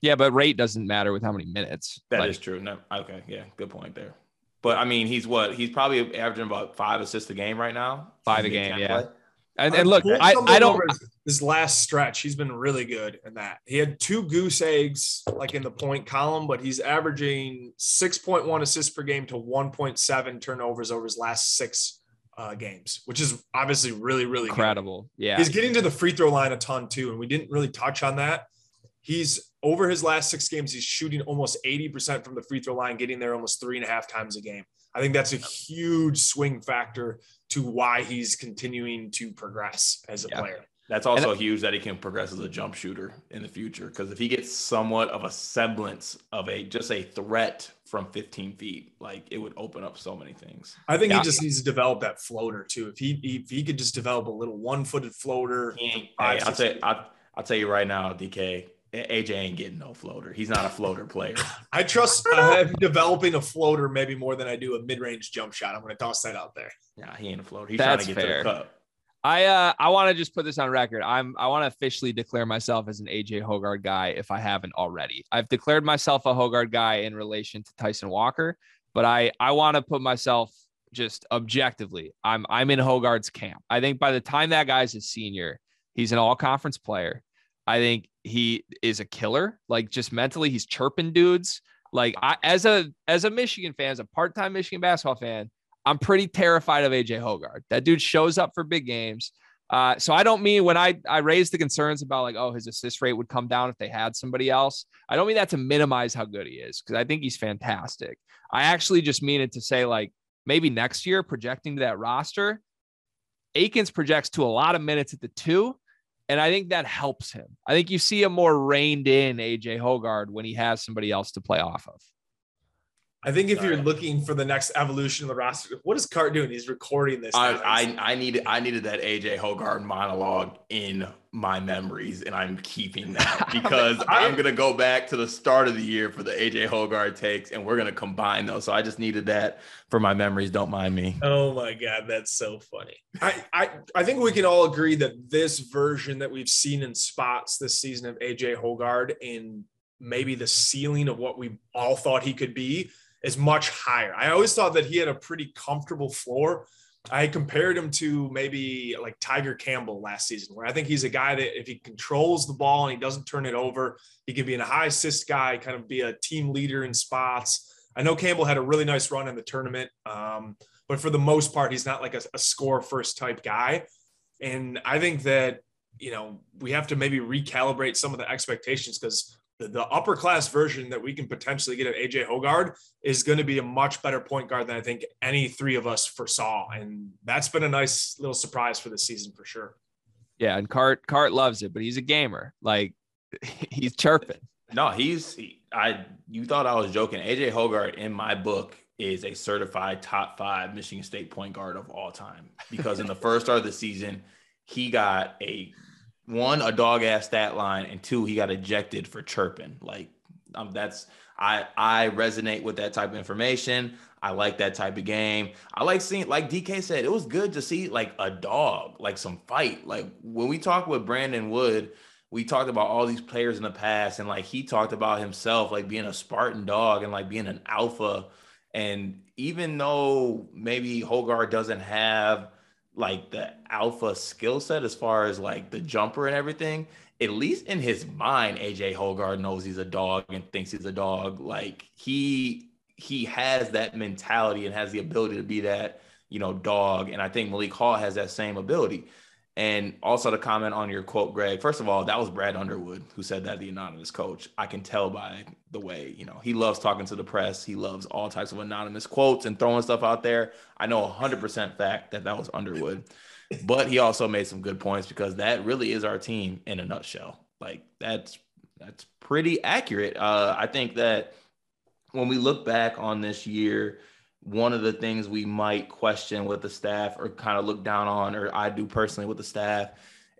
yeah, but rate doesn't matter with how many minutes. That like, is true. No, okay, yeah, good point there. But I mean, he's what? He's probably averaging about five assists a game right now. Five a game, yeah. Play. And, and uh, look, I, I don't. This last stretch, he's been really good in that. He had two goose eggs like in the point column, but he's averaging 6.1 assists per game to 1.7 turnovers over his last six uh, games, which is obviously really, really incredible. Good. Yeah. He's getting to the free throw line a ton too. And we didn't really touch on that. He's over his last six games, he's shooting almost 80% from the free throw line, getting there almost three and a half times a game. I think that's a huge swing factor to why he's continuing to progress as a yeah. player. That's also and, huge that he can progress as a jump shooter in the future. Because if he gets somewhat of a semblance of a just a threat from 15 feet, like it would open up so many things. I think yeah. he just needs to develop that floater too. If he if he could just develop a little one-footed floater, hey, I'll tell I'll, I'll tell you right now, DK. AJ ain't getting no floater. He's not a floater player. <laughs> I trust uh, him developing a floater maybe more than I do a mid-range jump shot. I'm going to toss that out there. Yeah, he ain't a floater. He's That's trying to get fair. to the cup. I uh I want to just put this on record. I'm I want to officially declare myself as an AJ Hoggard guy if I haven't already. I've declared myself a Hoggard guy in relation to Tyson Walker, but I I want to put myself just objectively. I'm I'm in Hoggard's camp. I think by the time that guy's a senior, he's an all conference player. I think he is a killer. Like just mentally, he's chirping dudes. Like I, as a as a Michigan fan, as a part time Michigan basketball fan, I'm pretty terrified of AJ Hoggard. That dude shows up for big games. Uh, so I don't mean when I I raise the concerns about like oh his assist rate would come down if they had somebody else. I don't mean that to minimize how good he is because I think he's fantastic. I actually just mean it to say like maybe next year projecting to that roster, Akins projects to a lot of minutes at the two, and I think that helps him. I think you see a more reined in AJ Hoggard when he has somebody else to play off of. I think if Sorry. you're looking for the next evolution of the roster, what is Cart doing? He's recording this. I, I, I needed I needed that AJ Hoggard monologue in my memories, and I'm keeping that <laughs> because I'm gonna go back to the start of the year for the AJ Hoggard takes, and we're gonna combine those. So I just needed that for my memories. Don't mind me. Oh my god, that's so funny. I I, I think we can all agree that this version that we've seen in spots this season of AJ Hoggard in maybe the ceiling of what we all thought he could be is much higher. I always thought that he had a pretty comfortable floor. I compared him to maybe like Tiger Campbell last season, where I think he's a guy that if he controls the ball and he doesn't turn it over, he can be a high assist guy, kind of be a team leader in spots. I know Campbell had a really nice run in the tournament, um, but for the most part, he's not like a, a score first type guy. And I think that, you know, we have to maybe recalibrate some of the expectations because the, the upper class version that we can potentially get at AJ Hoggard is going to be a much better point guard than I think any three of us foresaw. And that's been a nice little surprise for this season for sure. Yeah. And Cart, Cart loves it, but he's a gamer. Like <laughs> he's chirping. No, he's, he, I, you thought I was joking. AJ Hoggard in my book is a certified top five Michigan State point guard of all time because in the first start of the season, he got a one a dog ass stat line, and two he got ejected for chirping. Like um, that's I I resonate with that type of information. I like that type of game. I like seeing, like DK said, it was good to see like a dog, like some fight. Like when we talked with Brandon Wood, we talked about all these players in the past, and like he talked about himself, like being a Spartan dog and like being an alpha. And even though maybe Hoggard doesn't have like the alpha skill set as far as like the jumper and everything, at least in his mind, AJ Hoggard knows he's a dog and thinks he's a dog. Like he he has that mentality and has the ability to be that, you know, dog. And I think Malik Hall has that same ability. And also to comment on your quote, Greg, first of all, that was Brad Underwood who said that, the anonymous coach. I can tell by the way, you know, he loves talking to the press. He loves all types of anonymous quotes and throwing stuff out there. I know 100% fact that that was Underwood, but he also made some good points because that really is our team in a nutshell. Like that's, that's pretty accurate. Uh, I think that when we look back on this year, one of the things we might question with the staff or kind of look down on, or I do personally with the staff,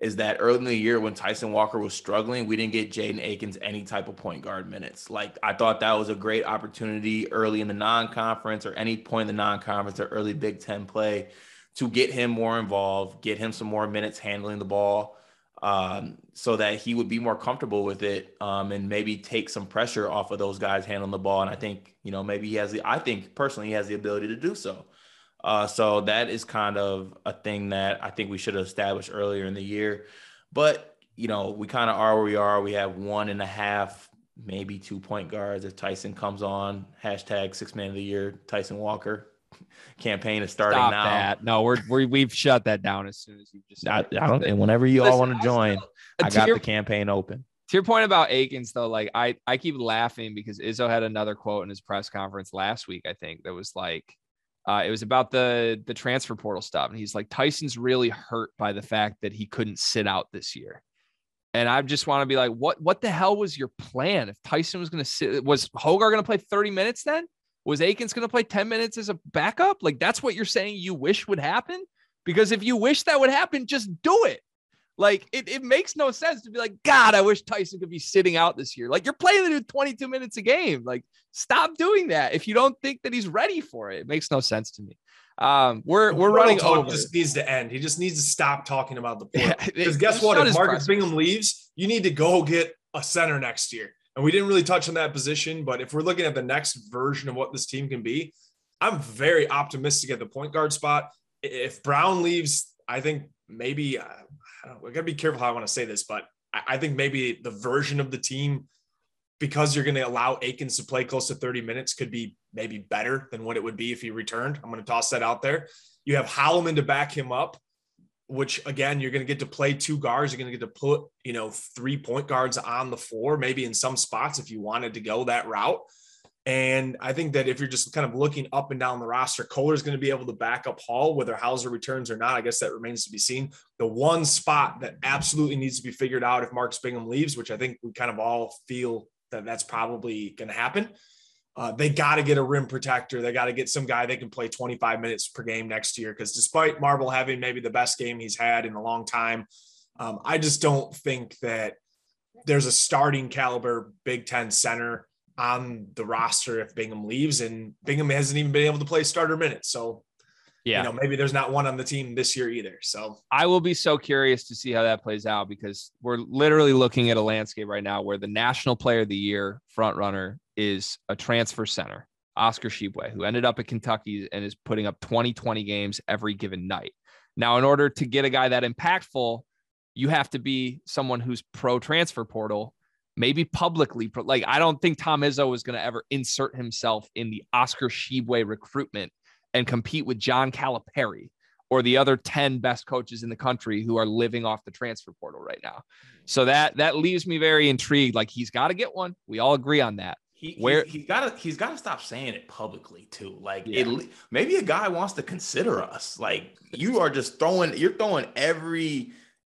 is that early in the year when Tyson Walker was struggling, we didn't get Jaden Akins any type of point guard minutes. Like I thought that was a great opportunity early in the non-conference or any point in the non-conference or early Big Ten play to get him more involved, get him some more minutes handling the ball um, so that he would be more comfortable with it um, and maybe take some pressure off of those guys handling the ball. And I think, you know, maybe he has the, I think personally, he has the ability to do so. Uh, so that is kind of a thing that I think we should have established earlier in the year. But, you know, we kind of are where we are. We have one and a half, maybe two point guards if Tyson comes on. Hashtag six man of the year, Tyson Walker <laughs> campaign is starting Stop now. that. No, we're, we're we've shut that down as soon as you just. I, I don't. And whenever you all want to join, I got your- the campaign open. To your point about Akins, though, like I I keep laughing because Izzo had another quote in his press conference last week. I think that was like, uh, it was about the the transfer portal stuff, and he's like, Tyson's really hurt by the fact that he couldn't sit out this year. And I just want to be like, what what the hell was your plan? If Tyson was going to sit, was Hoggard going to play 30 minutes then? Was Akins going to play 10 minutes as a backup? Like that's what you're saying you wish would happen? Because if you wish that would happen, just do it. Like it, it makes no sense to be like, God, I wish Tyson could be sitting out this year. Like you're playing the dude 22 minutes a game. Like stop doing that. If you don't think that he's ready for it, it makes no sense to me. Um, we're we're running over. Just needs to end. He just needs to stop talking about the. <laughs> Yeah, Because it- guess what? If Marcus. Bingham leaves, you need to go get a center next year. And we didn't really touch on that position, but if we're looking at the next version of what this team can be, I'm very optimistic at the point guard spot. If Brown leaves, I think maybe uh, I, don't, know, I gotta be careful how I want to say this, but I, think maybe the version of the team, because you're going to allow Akins to play close to 30 minutes, could be maybe better than what it would be if he returned. I'm going to toss that out there. You have Holloman to back him up, which again, you're going to get to play two guards. You're going to get to put, you know, three point guards on the floor, maybe in some spots if you wanted to go that route. And I think that if you're just kind of looking up and down the roster, Kohler's going to be able to back up Hall, whether Hauser returns or not. I guess that remains to be seen. The one spot that absolutely needs to be figured out if Marcus Bingham leaves, which I think we kind of all feel that that's probably going to happen. Uh, they got to get a rim protector. They got to get some guy they can play 25 minutes per game next year. Because despite Marble having maybe the best game he's had in a long time, um, I just don't think that there's a starting caliber Big Ten center on the roster if Bingham leaves. And Bingham hasn't even been able to play starter minutes. So, yeah, you know, maybe there's not one on the team this year either. So, I will be so curious to see how that plays out because we're literally looking at a landscape right now where the national player of the year front runner is a transfer center, Oscar Tshiebwe, who ended up at Kentucky and is putting up 20 20 games every given night. Now, in order to get a guy that impactful, you have to be someone who's pro transfer portal, maybe publicly. pro- Like, I don't think Tom Izzo is going to ever insert himself in the Oscar Tshiebwe recruitment and compete with John Calipari or the other 10 best coaches in the country who are living off the transfer portal right now. Mm-hmm. So that that leaves me very intrigued. Like he's got to get one. We all agree on that. He, Where- he's, he's gotta he's gotta stop saying it publicly too. Like Yeah. it, maybe a guy wants to consider us. Like you are just throwing you're throwing every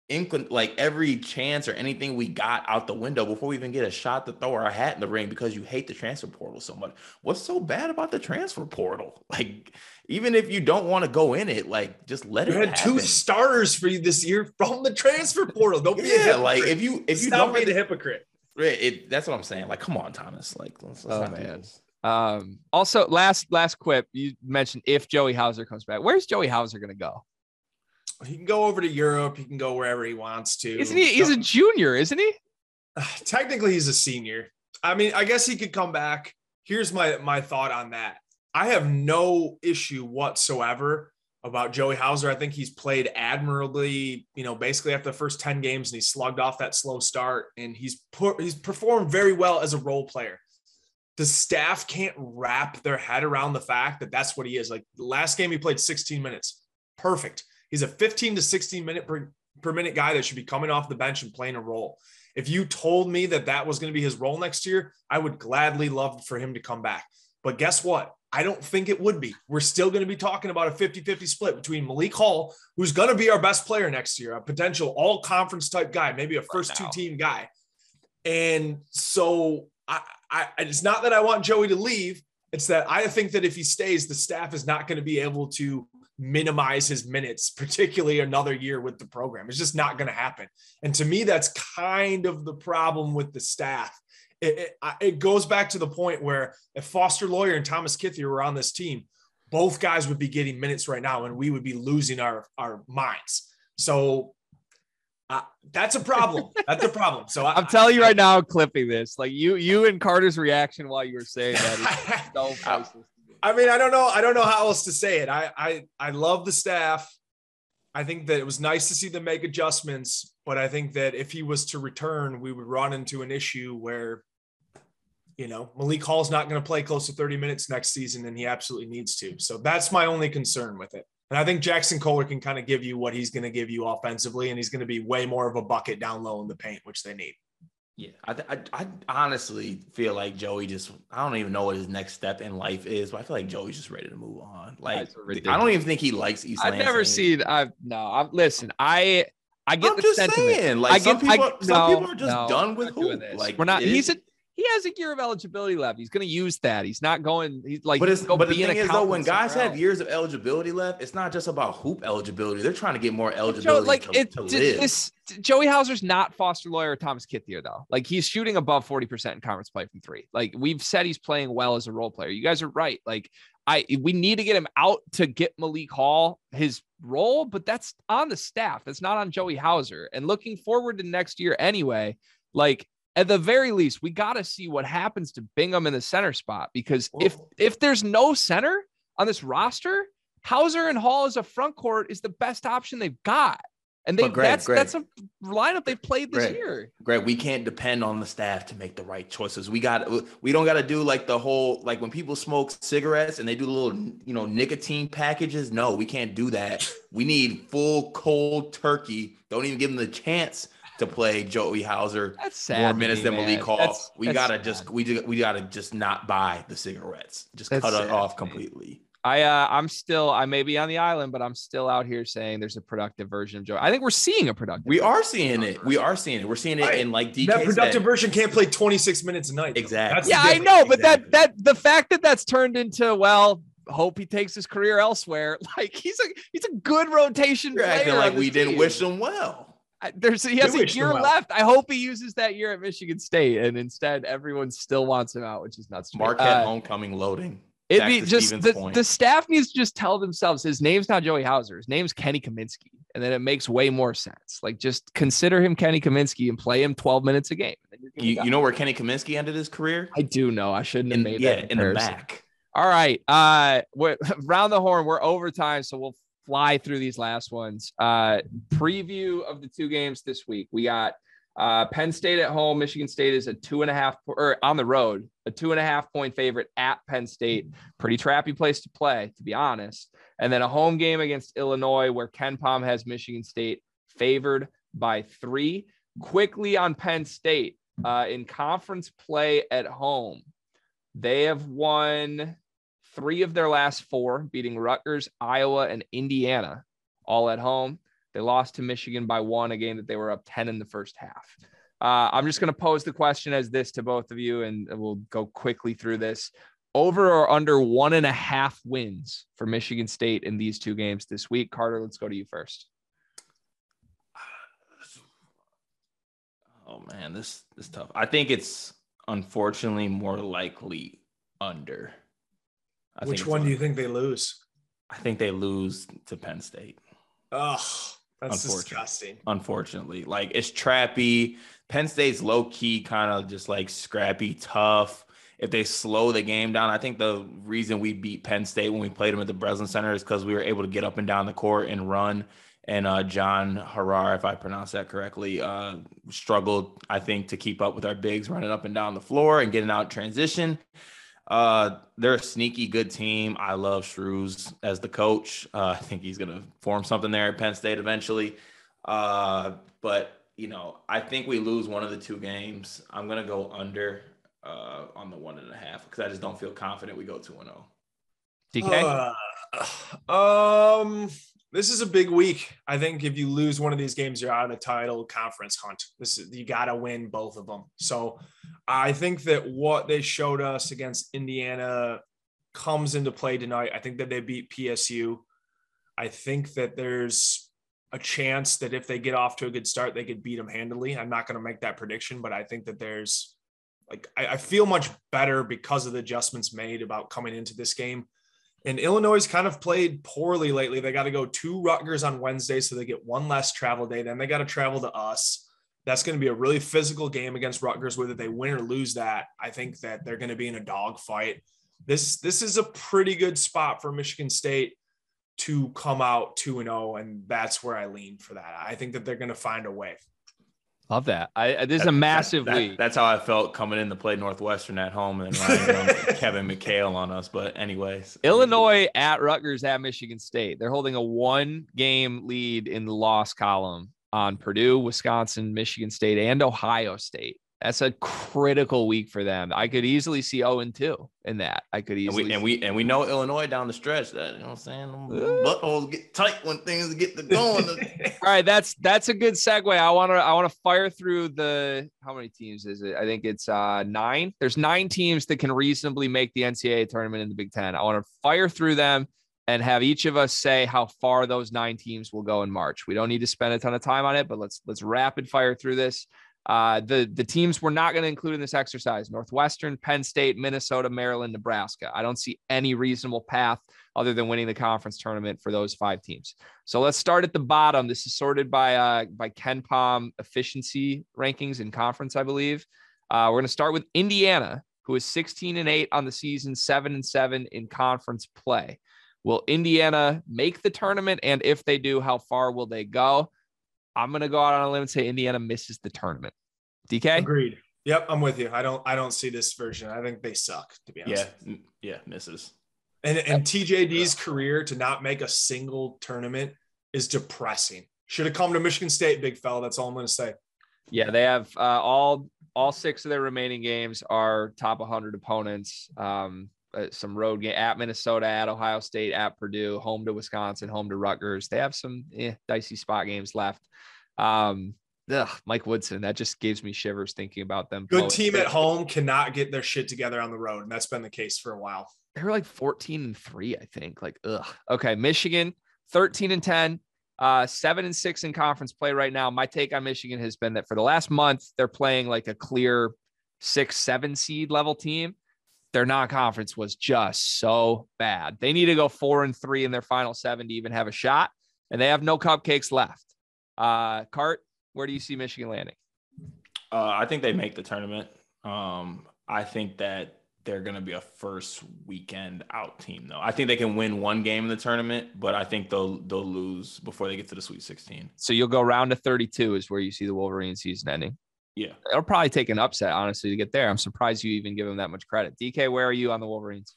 inclin like every chance or anything we got out the window before we even get a shot to throw our hat in the ring because you hate the transfer portal so much. What's so bad about the transfer portal? <laughs> Like even if you don't want to go in it, like just let it. you it had two happen. starters for you this year from the transfer portal. Don't be a Yeah, hypocrite. like if you if you Stop don't being let a hypocrite. It, that's what I'm saying. Like, come on, Thomas. Like, let's, let's Oh, not man. Um, also, last last quip you mentioned if Joey Hauser comes back, where's Joey Hauser going to go? He can go over to Europe. He can go wherever he wants to. Isn't he? He's a junior, isn't he? <sighs> technically he's a senior. I mean, I guess he could come back. Here's my my thought on that. I have no issue whatsoever about Joey Hauser. I think he's played admirably, you know, basically after the first 10 games and he slugged off that slow start and he's he's performed very well as a role player. the staff can't wrap their head around the fact that that's what he is. Like last game, he played 16 minutes. Perfect. He's a 15 to 16 minute per, per minute guy that should be coming off the bench and playing a role. If you told me that that was going to be his role next year, I would gladly love for him to come back. But guess what? I don't think it would be. We're still going to be talking about a 50 50 split between Malik Hall, who's going to be our best player next year, a potential all conference type guy, maybe a oh, first two team guy. And so I, I, it's not that I want Joey to leave. It's that I think that if he stays, the staff is not going to be able to minimize his minutes, particularly another year with the program. It's just not going to happen. And to me, that's kind of the problem with the staff it, it, it goes back to the point where if Foster Loyer and Thomas Kithier were on this team, both guys would be getting minutes right now and we would be losing our, our minds. So uh, that's a problem. <laughs> That's a problem. So I, am telling you right now, clipping this. Like you, you and Carter's reaction while you were saying that. <laughs> so I mean, I don't know. I don't know how else to say it. I, I, I love the staff. I think that it was nice to see them make adjustments, but I think that if he was to return, we would run into an issue where you know, Malik Hall's not going to play close to 30 minutes next season, and he absolutely needs to. So that's my only concern with it. And I think Jaxon Kohler can kind of give you what he's going to give you offensively, and he's going to be way more of a bucket down low in the paint, which they need. Yeah, I, I, I honestly feel like Joey just I don't even know what his next step in life is, but I feel like Joey's just ready to move on. Like I don't even think he likes East. I've never seen. I've no. I've listen. I I get I'm the just sentiment. saying, like I some get, people, I, some no, people are just no, done with doing hoop. Like we're not. it- He's a he has a year of eligibility left. He's going to use that. He's not going. He's like. But it's go but the thing is though, when guys have else. years of eligibility left, it's not just about hoop eligibility. They're trying to get more Joe, eligibility like to, it, to this Joey Hauser's not Foster Loyer or Thomas Kithier though. Like he's shooting above 40% in conference play from three. Like we've said he's playing well as a role player. You guys are right. Like I we need to get him out to get Malik Hall his role, but that's on the staff. That's not on Joey Hauser. And looking forward to next year anyway, like at the very least, we got to see what happens to Bingham in the center spot because if if there's no center on this roster, Hauser and Hall as a front court is the best option they've got. And they Greg, that's Greg. that's a lineup they've played this Greg. year. Greg, we can't depend on the staff to make the right choices. We got we don't got to do like the whole like when people smoke cigarettes and they do the little you know nicotine packages. No, we can't do that. We need full cold turkey. Don't even give them the chance to play Joey Hauser That's sad. more minutes me, than man. Malik Hall. That's- we that's gotta sad. just we ju- we gotta just not buy the cigarettes. Just That's cut it off completely. I uh I'm still I may be on the island, but I'm still out here saying there's a productive version of Joey. I think we're seeing a productive. We version. are seeing it. We are seeing it. We're seeing it Right. in like DK that productive said. version can't play 26 minutes a night. though. Exactly. Yeah, I know, but that Exactly. that the fact that that's turned into well, hope he takes his career elsewhere. <laughs> Like he's a he's a good rotation You're acting player like we this didn't wish him well. There's he has a year left. I hope he uses that year at Michigan State, and instead everyone still wants him out, which is nuts. Marquette Uh, homecoming loading. It'd be just Steven's the, point. the staff needs to just tell themselves his name's not Joey Hauser. His name's Kenny Kaminski. And then it makes way more sense. Like just consider him Kenny Kaminski and play him 12 minutes a game. You're You, know where Kenny Kaminski ended his career? I do know. I shouldn't have made yeah, that in the back. All right. Uh we're <laughs> round the horn. We're overtime, so we'll fly through these last ones. Uh preview of the two games this week. We got uh Penn State at home. Michigan State is a two and a half or on the road, a two and a half point favorite at Penn State. Pretty trappy place to play, to be honest. And then a home game against Illinois, where KenPom has Michigan State favored by three. Quickly on Penn State uh, in conference play at home. They have won three of their last four, beating Rutgers, Iowa, and Indiana, all at home. They lost to Michigan by one, a game that they were up 10 in the first half. Uh, I'm just going to pose the question as this to both of you, and we'll go quickly through this. Over or under one and a half wins for Michigan State in these two games this week. Carter, let's go to you first. Oh man, this this is tough. I think it's unfortunately more likely under. I Which one do you think they lose? I think they lose to Penn State. Oh, that's Unfortunate. disgusting. Unfortunately, like it's trappy. Penn State's low key, kind of just like scrappy, tough. If they slow the game down, I think the reason we beat Penn State when we played them at the Breslin Center is because we were able to get up and down the court and run and uh, John Harrar, if I pronounce that correctly, uh, struggled, I think, to keep up with our bigs running up and down the floor and getting out transition. Uh, they're a sneaky good team. I love Shrews as the coach. Uh, I think he's going to form something there at Penn State eventually. Uh, but, you know, I think we lose one of the two games. I'm going to go under uh, on the one and a half because I just don't feel confident we go 2 0. DK? Uh, um, this is a big week. I think if you lose one of these games, you're out of the title conference hunt. This is you got to win both of them. So I think that what they showed us against Indiana comes into play tonight. I think that they beat PSU. I think that there's a chance that if they get off to a good start, they could beat them handily. I'm not going to make that prediction, but I think that there's like I, I feel much better because of the adjustments made about coming into this game. And Illinois kind of played poorly lately. They got to go to Rutgers on Wednesday, so they get one less travel day. Then they got to travel to us. That's going to be a really physical game against Rutgers. Whether they win or lose that, I think that they're going to be in a dogfight. This this is a pretty good spot for Michigan State to come out two and zero, and that's where I lean for that. I think that they're going to find a way. Love that. I this is a massive that, week. That's how I felt coming in to play Northwestern at home and then <laughs> Kevin McHale on us. But anyways, Illinois at Rutgers at Michigan State. They're holding a one game lead in the loss column on Purdue, Wisconsin, Michigan State, and Ohio State. That's a critical week for them. I could easily see 0 and 2 in that. I could easily and we, and we and we know Illinois down the stretch that you know what I'm saying buttholes get tight when things get to going. <laughs> All right, that's that's a good segue. I want to I want to fire through the how many teams is it? I think it's uh nine. There's nine teams that can reasonably make the NCAA tournament in the Big Ten. I want to fire through them and have each of us say how far those nine teams will go in March. We don't need to spend a ton of time on it, but let's let's rapid fire through this. Uh, the the teams we're not going to include in this exercise: Northwestern, Penn State, Minnesota, Maryland, Nebraska. I don't see any reasonable path other than winning the conference tournament for those five teams. So let's start at the bottom. This is sorted by uh, by KenPom efficiency rankings in conference, I believe. Uh, we're going to start with Indiana, who is 16 and eight on the season, seven and seven in conference play. Will Indiana make the tournament? And if they do, how far will they go? I'm going to go out on a limb and say Indiana misses the tournament. DK? Agreed. Yep, I'm with you. I don't I don't see this version. I think they suck, to be honest. Yeah, yeah, misses. And and TJD's career to not make a single tournament is depressing. Should have come to Michigan State, big fella. That's all I'm going to say. Yeah, they have uh, all all six of their remaining games are top 100 opponents. Um, uh, some road game at Minnesota, at Ohio State, at Purdue, home to Wisconsin, home to Rutgers. They have some eh, dicey spot games left. Um, ugh, Mike Woodson, that just gives me shivers thinking about them. Good team at home cannot get their shit together on the road, and that's been the case for a while. They were like 14 and three, I think. Like, ugh. Okay, Michigan, 13 and 10. Uh, seven and six in conference play right now. My take on Michigan has been that for the last month, they're playing like a clear six, seven seed level team their non-conference was just so bad. They need to go four and three in their final seven to even have a shot, and they have no cupcakes left. Uh, Cart, where do you see Michigan landing? Uh, I think they make the tournament. Um, I think that they're going to be a first weekend out team, though. I think they can win one game in the tournament, but I think they'll they'll lose before they get to the Sweet 16. So you'll go round to 32 is where you see the Wolverine season ending. Yeah. It'll probably take an upset, honestly, to get there. I'm surprised you even give them that much credit. DK, where are you on the Wolverines?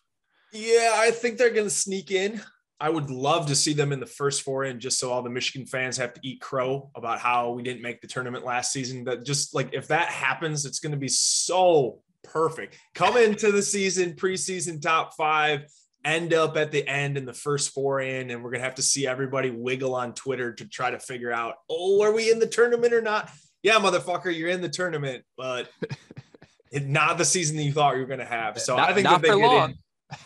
Yeah, I think they're going to sneak in. I would love to see them in the first four in just so all the Michigan fans have to eat crow about how we didn't make the tournament last season. That just like if that happens, it's going to be so perfect. Come into the season, preseason top five, end up at the end in the first four in, and we're going to have to see everybody wiggle on Twitter to try to figure out, oh, are we in the tournament or not? Yeah, motherfucker, you're in the tournament, but <laughs> it, not the season that you thought you were going to have. So not, I think that they get long.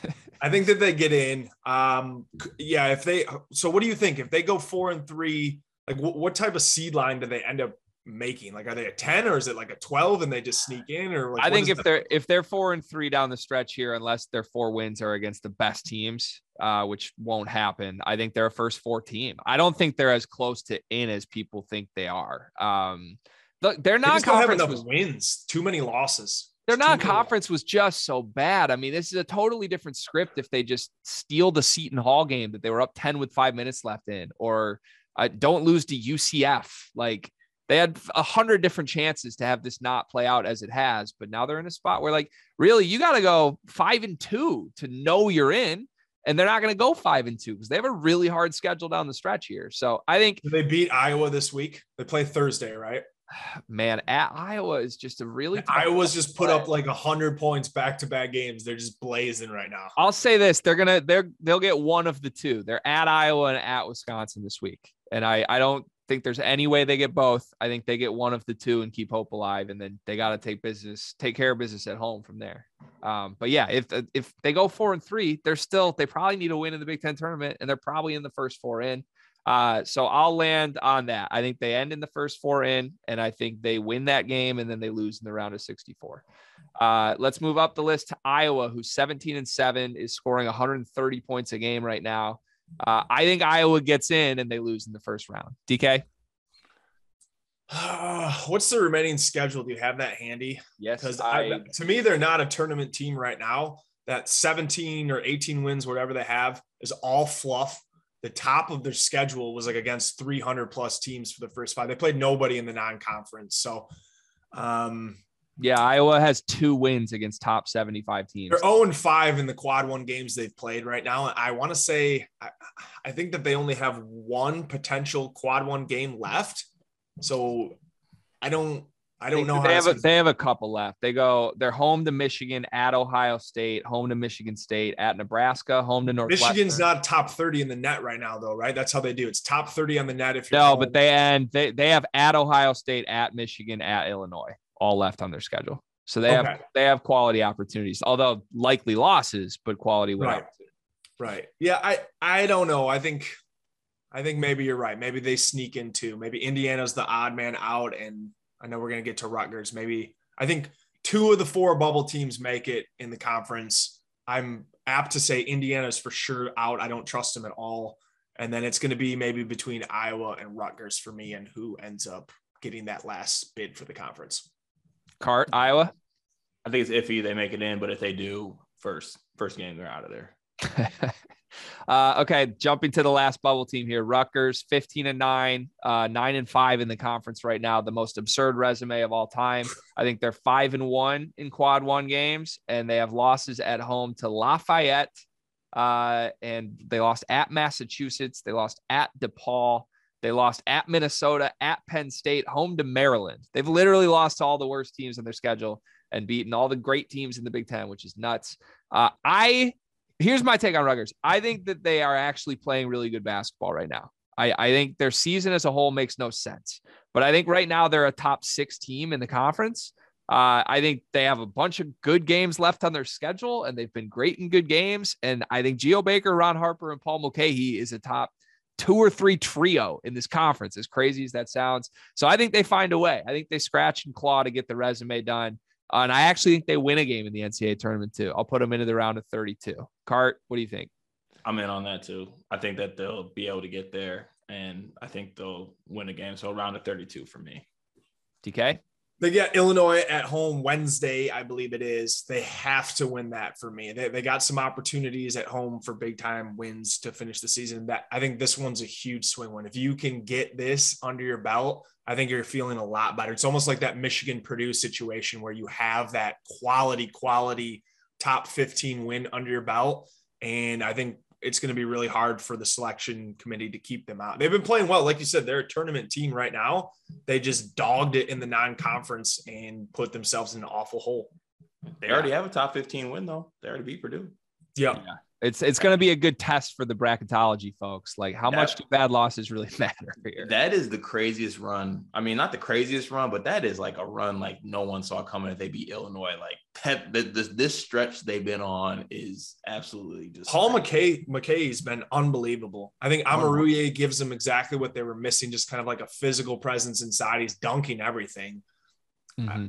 in. <laughs> I think that they get in. Um, yeah, if they, so what do you think? If they go four and three, like what, what type of seed line do they end up making? Like, are they a 10 or is it like a 12 and they just sneak in or like, I think if the- they're, if they're four and three down the stretch here, unless their four wins are against the best teams, uh, which won't happen. I think they're a first four team. I don't think they're as close to in as people think they are. Um, look, their non-conference was, wins, too many losses. Their non-conference was just so bad. I mean, this is a totally different script if they just steal the Seton Hall game that they were up 10 with five minutes left in, or Uh, don't lose to UCF. Like they had a hundred different chances to have this not play out as it has, but now they're in a spot where like really you got to go five and two to know you're in. And they're not going to go five and two because they have a really hard schedule down the stretch here. So I think they beat Iowa this week. They play Thursday, right? <sighs> Man, at Iowa is just a really Iowa's just put up like a hundred points back to back games. They're just blazing right now. I'll say this: they're gonna they're they'll get one of the two. They're at Iowa and at Wisconsin this week, and I I don't think there's any way they get both. I think they get one of the two and keep hope alive, and then they got to take business, take care of business at home from there. Um, but yeah, if if they go four and three, they're still they probably need a win in the Big Ten tournament, and they're probably in the first four in. Uh, so I'll land on that. I think they end in the first four in, and I think they win that game, and then they lose in the round of 64. Uh, let's move up the list to Iowa, who's 17 and seven, is scoring 130 points a game right now. Uh, I think Iowa gets in and they lose in the first round. DK. <sighs> What's the remaining schedule? Do you have that handy? Yes. Because to me, they're not a tournament team right now. That 17 or 18 wins, whatever they have, is all fluff. The top of their schedule was like against 300 plus teams for the first five. They played nobody in the non-conference. So, um, yeah, Iowa has two wins against top 75 teams. They're 0 and 5 in the quad one games they've played right now. I want to say, I, I, think that they only have one potential quad one game left. So I don't, I don't know. They have, a, they have a couple left. They go, they're home to Michigan, at Ohio State, home to Michigan State, at Nebraska, home to North. Michigan's not top 30 in the net right now, though, right? That's how they do. It's top 30 on the net. If no, home. but they end, they, they have at Ohio State, at Michigan, at Illinois all left on their schedule. So they okay. have they have quality opportunities, although likely losses, but quality win right. Right. Yeah, I I don't know. I think I think maybe you're right. Maybe they sneak into maybe Indiana's the odd man out, and I know we're gonna get to Rutgers. Maybe I think two of the four bubble teams make it in the conference. I'm apt to say Indiana's for sure out. I don't trust them at all. And then it's going to be maybe between Iowa and Rutgers for me, and who ends up getting that last bid for the conference. Cart, Iowa. I think it's iffy they make it in, but if they do, first first game they're out of there. <laughs> uh, okay, jumping to the last bubble team here. Rutgers, 15 and 9, uh, 9 and 5 in the conference right now. The most absurd resume of all time. I think they're 5 and 1 in quad one games, and they have losses at home to Lafayette. Uh, and they lost at Massachusetts. They lost at DePaul. They lost at Minnesota, at Penn State, home to Maryland. They've literally lost to all the worst teams in their schedule and beaten all the great teams in the Big Ten, which is nuts. Uh, I here's my take on Rutgers. I think that they are actually playing really good basketball right now. I, I think their season as a whole makes no sense, but I think right now they're a top six team in the conference. Uh, I think they have a bunch of good games left on their schedule, and they've been great in good games. And I think Geo Baker, Ron Harper, and Paul Mulcahy is a top two or three trio in this conference, as crazy as that sounds. So I think they find a way. I think they scratch and claw to get the resume done. Uh, and I actually think they win a game in the NCAA tournament too. I'll put them into the round of 32. Cart, what do you think? I'm in on that too. I think that they'll be able to get there, and I think they'll win a game. So round of 32 for me. DK? They get Illinois at home Wednesday, I believe it is. They have to win that for me. They, they got some opportunities at home for big time wins to finish the season. That I think this one's a huge swing one. If you can get this under your belt, I think you're feeling a lot better. It's almost like that Michigan Purdue situation where you have that quality, quality top 15 win under your belt. And I think it's going to be really hard for the selection committee to keep them out. They've been playing well. Like you said, they're a tournament team right now. They just dogged it in the non conference and put themselves in an awful hole. They already have a top 15 win, though. They already beat Purdue. Yeah. yeah. It's it's going to be a good test for the bracketology folks. Like how that, much do bad losses really <laughs> matter here? That is the craziest run. I mean, not the craziest run, but that is like a run like no one saw coming if they beat Illinois. Like that, this this stretch they've been on is absolutely just. Paul McKay McKay's been unbelievable. I think Omoruyi gives them exactly what they were missing, just kind of like a physical presence inside. He's dunking everything. Mm-hmm.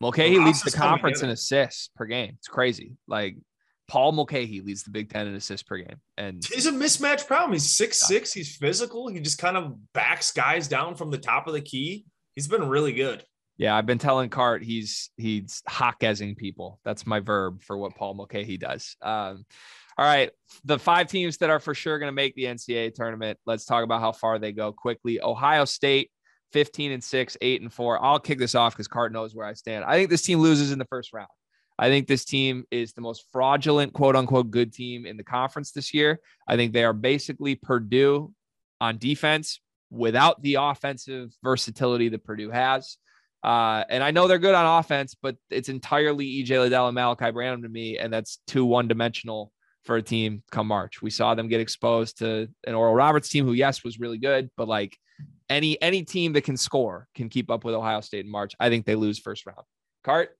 Mulcahy leads the conference in assists per game. It's crazy. Like Paul Mulcahy leads the Big Ten in assists per game, and he's a mismatch problem. He's six six. He's physical. He just kind of backs guys down from the top of the key. He's been really good. Yeah, I've been telling Cart he's he's hawkezing people. That's my verb for what Paul Mulcahy does. Um, all right, the five teams that are for sure going to make the NCAA tournament. Let's talk about how far they go quickly. Ohio State, 15 and 6, 8 and 4. I'll kick this off because Cart knows where I stand. I think this team loses in the first round. I think this team is the most fraudulent, quote unquote, good team in the conference this year. I think they are basically Purdue on defense without the offensive versatility that Purdue has. Uh, and I know they're good on offense, but it's entirely EJ Liddell and Malaki Branham to me, and that's too one dimensional for a team come March. We saw them get exposed to an Oral Roberts team who, yes, was really good, but like any any team that can score can keep up with Ohio State in March. I think they lose first round. Cart.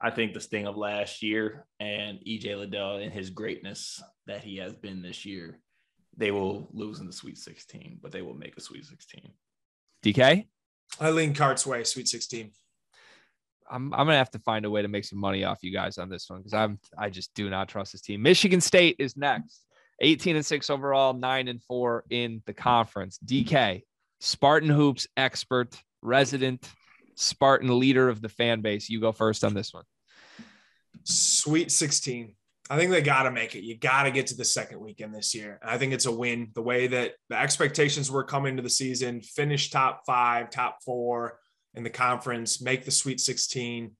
I think the sting of last year and EJ Liddell and his greatness that he has been this year, they will lose in the Sweet 16, but they will make a Sweet 16. DK. I lean Cart's way, Sweet 16. I'm I'm gonna have to find a way to make some money off you guys on this one because I'm I just do not trust this team. Michigan State is next, 18 and six overall, nine and four in the conference. DK, Spartan hoops expert, resident Spartan leader of the fan base. You go first on this one. Sweet 16. I think they got to make it. You got to get to the second weekend this year. I think it's a win. The way that the expectations were coming to the season, finish top five, top four in the conference, make the Sweet 16,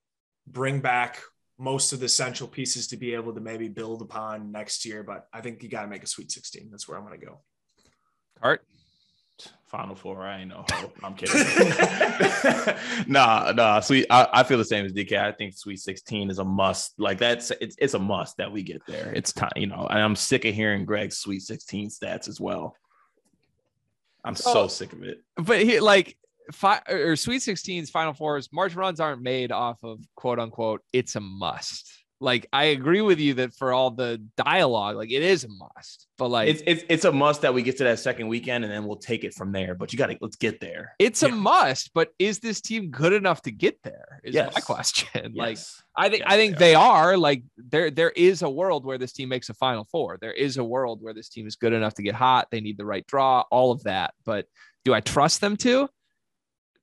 bring back most of the essential pieces to be able to maybe build upon next year. But I think you got to make a Sweet 16. That's where I'm going to go. Art. Final four. I ain't know. I'm kidding. <laughs> nah, nah. Sweet. I, I, feel the same as DK. I think Sweet 16 is a must. Like that's it's it's a must that we get there. It's time, you know. And I'm sick of hearing Greg's Sweet 16 stats as well. I'm oh, so sick of it. But he like five or Sweet 16's Final Fours, March runs aren't made off of quote unquote. It's a must like I agree with you that for all the dialogue, like it is a must. But like it's it's, it's a must that we get to that second weekend and then we'll take it from there. But you got to let's get there. It's yeah. a must, but is this team good enough to get there? Is yes. my question. <laughs> Yes. Like I think yes, I think they, they are. Like there there is a world where this team makes a final four. There is a world where this team is good enough to get hot. They need the right draw, all of that. But do I trust them to?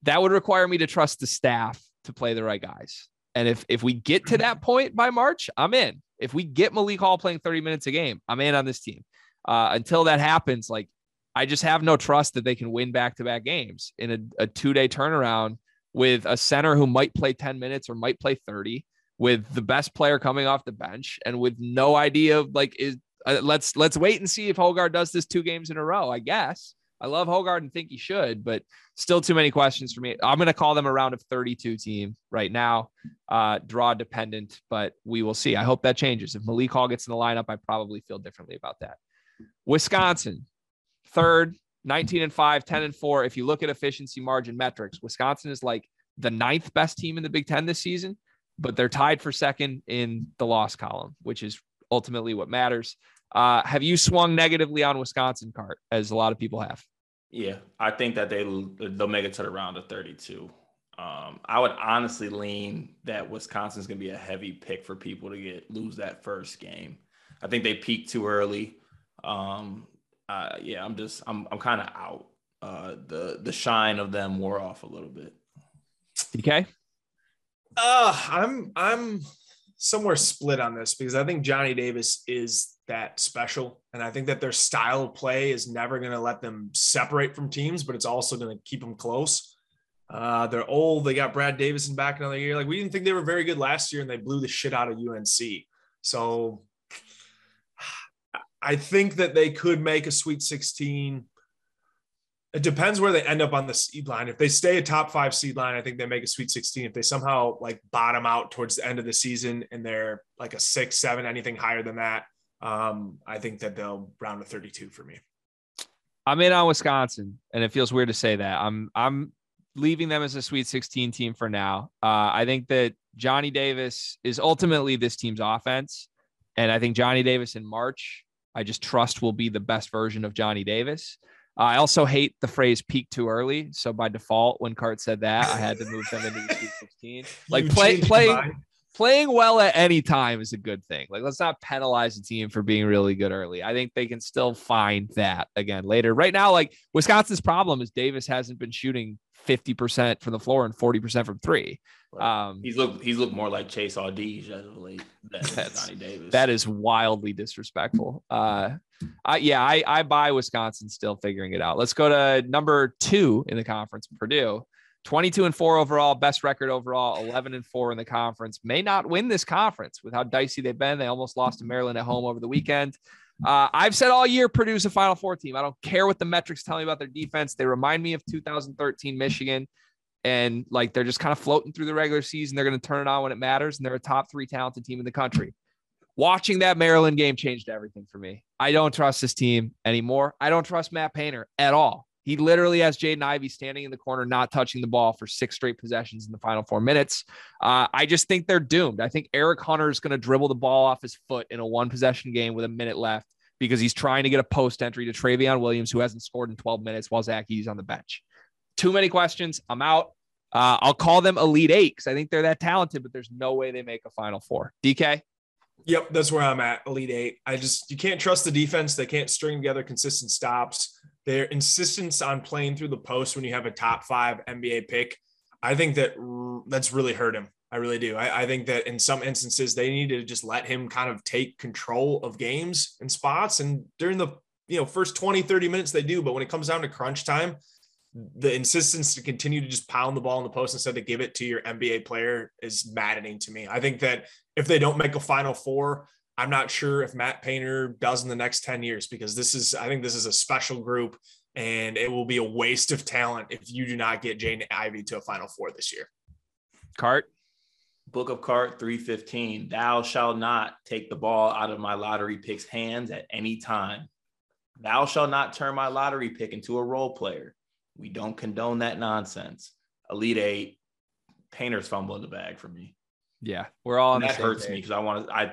That would require me to trust the staff to play the right guys. And if if we get to that <clears throat> point by March, I'm in. If we get Malik Hall playing 30 minutes a game, I'm in on this team. Uh, until that happens, like I just have no trust that they can win back to back games in a, a two day turnaround with a center who might play 10 minutes or might play 30, with the best player coming off the bench, and with no idea of like is uh, let's let's wait and see if Hoggard does this two games in a row. I guess I love Hoggard and think he should, but still too many questions for me. I'm going to call them a round of 32 team right now, uh, draw dependent, but we will see. I hope that changes. If Malik Hall gets in the lineup, I probably feel differently about that. Wisconsin, third, 19 and 5, 10 and 4. If you look at efficiency margin metrics, Wisconsin is like the ninth best team in the Big Ten this season, but they're tied for second in the loss column, which is ultimately what matters. Uh, have you swung negatively on Wisconsin cart as a lot of people have? Yeah, I think that they they'll make it to the round of 32. Um, I would honestly lean that Wisconsin's going to be a heavy pick for people to get lose that first game. I think they peaked too early. Um, uh, yeah, I'm just I'm I'm kind of out. Uh, the the shine of them wore off a little bit. Okay. Uh, I'm I'm somewhere split on this because I think Johnny Davis is that special. And I think that their style of play is never going to let them separate from teams, but it's also going to keep them close. Uh, they're old. They got Brad Davison back another year. Like we didn't think they were very good last year, and they blew the shit out of UNC. So I think that they could make a Sweet 16. It depends where they end up on the seed line. If they stay a top five seed line, I think they make a Sweet 16. If they somehow like bottom out towards the end of the season and they're like a six, seven, anything higher than that, um, I think that they'll round a 32 for me. I'm in on Wisconsin, and it feels weird to say that. I'm I'm leaving them as a Sweet 16 team for now. Uh, I think that Johnny Davis is ultimately this team's offense, and I think Johnny Davis in March, I just trust will be the best version of Johnny Davis. Uh, I also hate the phrase peak too early. So by default, when Cart said that, I had to move them into the Sweet 16. <laughs> Like play playing playing well at any time is a good thing. Like, let's not penalize the team for being really good early. I think they can still find that again later. Right now, like Wisconsin's problem is Davis hasn't been shooting 50% from the floor and 40% from three. Um, he's looked he's looked more like Chase Audige as of late than <laughs> Johnny Davis. That is wildly disrespectful. Uh, I, yeah, I, I buy Wisconsin still figuring it out. Let's go to number two in the conference, Purdue. 22 and 4 overall, best record overall, 11 and 4 in the conference. May not win this conference with how dicey they've been. They almost lost to Maryland at home over the weekend. Uh, I've said all year Purdue's a Final Four team. I don't care what the metrics tell me about their defense. They remind me of 2013 Michigan, and like they're just kind of floating through the regular season. They're going to turn it on when it matters, and they're a top three talented team in the country. Watching that Maryland game changed everything for me. I don't trust this team anymore. I don't trust Matt Painter at all. He literally has Jaden Ivey standing in the corner, not touching the ball for six straight possessions in the final four minutes. Uh, I just think they're doomed. I think Eric Hunter is going to dribble the ball off his foot in a one possession game with a minute left because he's trying to get a post entry to Trevion Williams, who hasn't scored in 12 minutes while Zach Edey's on the bench. Too many questions. I'm out. Uh, I'll call them Elite Eight because I think they're that talented, but there's no way they make a Final Four. DK? Yep, that's where I'm at. Elite Eight. I just, you can't trust the defense. They can't string together consistent stops their insistence on playing through the post when you have a top five NBA pick, I think that that's really hurt him. I really do. I, I, think that in some instances they need to just let him kind of take control of games and spots. And during the you know first 20, 30 minutes they do, but when it comes down to crunch time, the insistence to continue to just pound the ball in the post instead to give it to your NBA player is maddening to me. I think that if they don't make a final four, I'm not sure if Matt Painter does in the next 10 years because this is, I think this is a special group and it will be a waste of talent if you do not get Jaden Ivey to a Final Four this year. Cart. Book of Cart 315. Thou shalt not take the ball out of my lottery pick's hands at any time. Thou shalt not turn my lottery pick into a role player. We don't condone that nonsense. Elite Eight, Painter's fumbling the bag for me. Yeah, we're all on that hurts me because I want to. I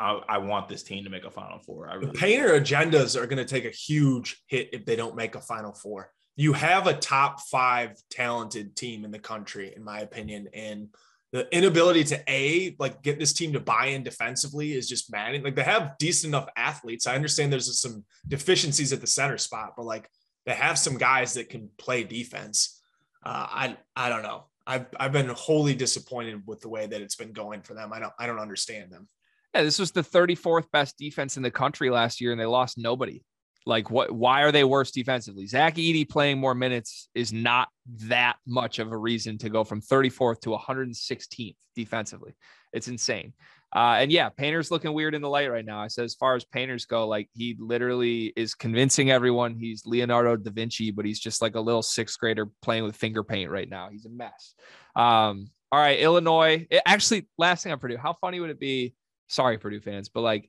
I, I, want this team to make a Final Four. I really the Painter agendas are going to take a huge hit if they don't make a Final Four. You have a top five talented team in the country, in my opinion, and the inability to a like get this team to buy in defensively is just maddening. Like they have decent enough athletes. I understand there's some deficiencies at the center spot, but like they have some guys that can play defense. Uh, I I don't know. I've I've been wholly disappointed with the way that it's been going for them. I don't I don't understand them. Yeah, this was the 34th best defense in the country last year, and they lost nobody. Like, what? Why are they worse defensively? Zach Edey playing more minutes is not that much of a reason to go from 34th to 116th defensively. It's insane. Uh, and yeah, Painter's looking weird in the light right now. I said, as far as painters go, like he literally is convincing everyone he's Leonardo da Vinci, but he's just like a little sixth grader playing with finger paint right now. He's a mess. Um, all right, Illinois. It, actually, last thing on Purdue, how funny would it be Sorry, Purdue fans, but like,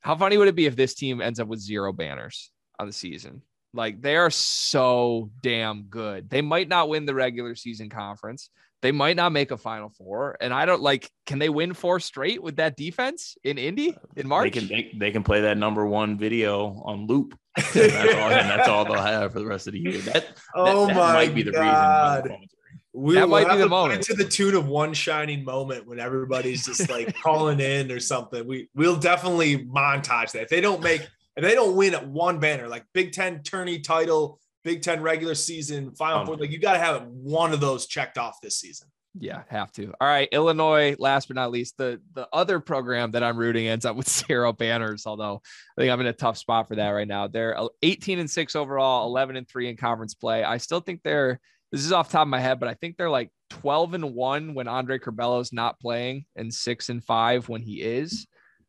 how funny would it be if this team ends up with zero banners on the season? Like, they are so damn good. They might not win the regular season conference. They might not make a Final Four, and I don't like. Can they win four straight with that defense in Indy in March? They can. They, they can play that number one video on loop. and, that's all, and that's all they'll have for the rest of the year. That, <laughs> oh that, that my might be the God. reason we that might be the moment to the tune of one shining moment when everybody's just like calling in or something. We we'll definitely montage that. If they don't make if they don't win at one banner, like Big Ten tourney title, Big Ten regular season, Final um, Four, like you got to have one of those checked off this season. Yeah, have to. All right, Illinois. Last but not least, the the other program that I'm rooting ends up with <laughs> zero banners. Although I think I'm in a tough spot for that right now. They're 18 and six overall, 11 and three in conference play. I still think they're this is off top of my head, but I think they're like 12 and one when Andre Curbelo's not playing and six and five when he is.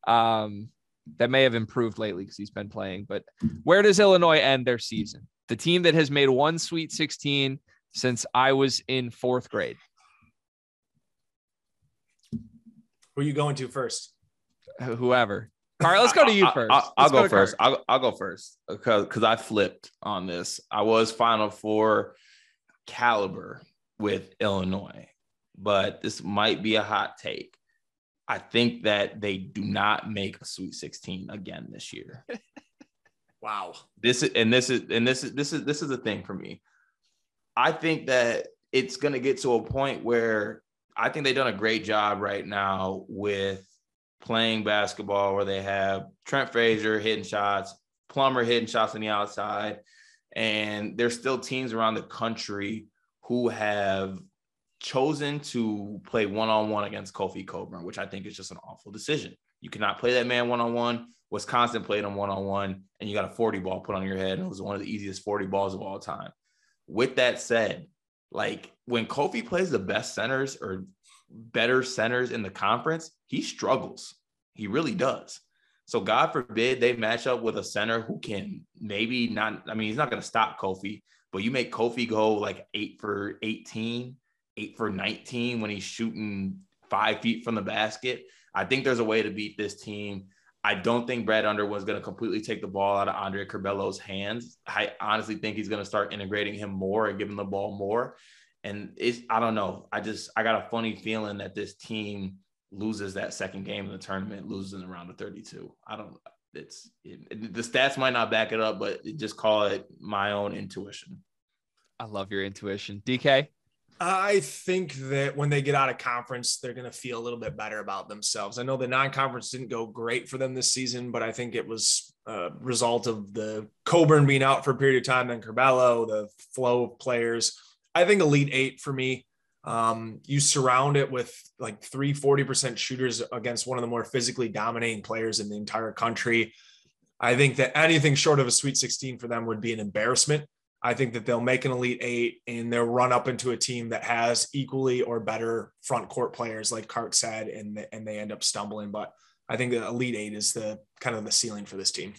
Um, that may have improved lately because he's been playing. But where does Illinois end their season? The team that has made one Sweet 16 since I was in fourth grade. Who are you going to first? Whoever. All right, let's go to you first. I, will go, go first. I'll, I'll go first because because I flipped on this. I was Final Four caliber with Illinois, but this might be a hot take. I think that they do not make a Sweet 16 again this year. <laughs> wow. This is and this is and this is this is this is the thing for me. I think that it's going to get to a point where I think they've done a great job right now with playing basketball where they have Trent Frazier hitting shots, Plummer hitting shots on the outside, and there's still teams around the country who have chosen to play one on one against Kofi Cockburn, which I think is just an awful decision. You cannot play that man one on one. Wisconsin played him one on one, and you got a 40 ball put on your head. And it was one of the easiest 40 balls of all time. With that said, like when Kofi plays the best centers or better centers in the conference, he struggles. He really does. So God forbid they match up with a center who can maybe not. I mean, he's not going to stop Kofi, but you make Kofi go like eight for 18, eight for 19 when he's shooting five feet from the basket. I think there's a way to beat this team. I don't think Brad Underwood's going to completely take the ball out of Andre Curbelo's hands. I honestly think he's going to start integrating him more and giving the ball more. And it's, I don't know. I just, I got a funny feeling that this team loses that second game in the tournament, loses in the round of 32. I don't, it's, it, the stats might not back it up, but just call it my own intuition. I love your intuition. DK? I think that when they get out of conference, they're going to feel a little bit better about themselves. I know the non-conference didn't go great for them this season, but I think it was a result of the Cockburn being out for a period of time, then Curbelo, the flow of players. I think Elite Eight for me. Um, you surround it with like three 40% shooters against one of the more physically dominating players in the entire country. I think that anything short of a Sweet 16 for them would be an embarrassment. I think that they'll make an elite eight and they'll run up into a team that has equally or better front court players, like Cart said, and and they end up stumbling. But I think the elite eight is the kind of the ceiling for this team.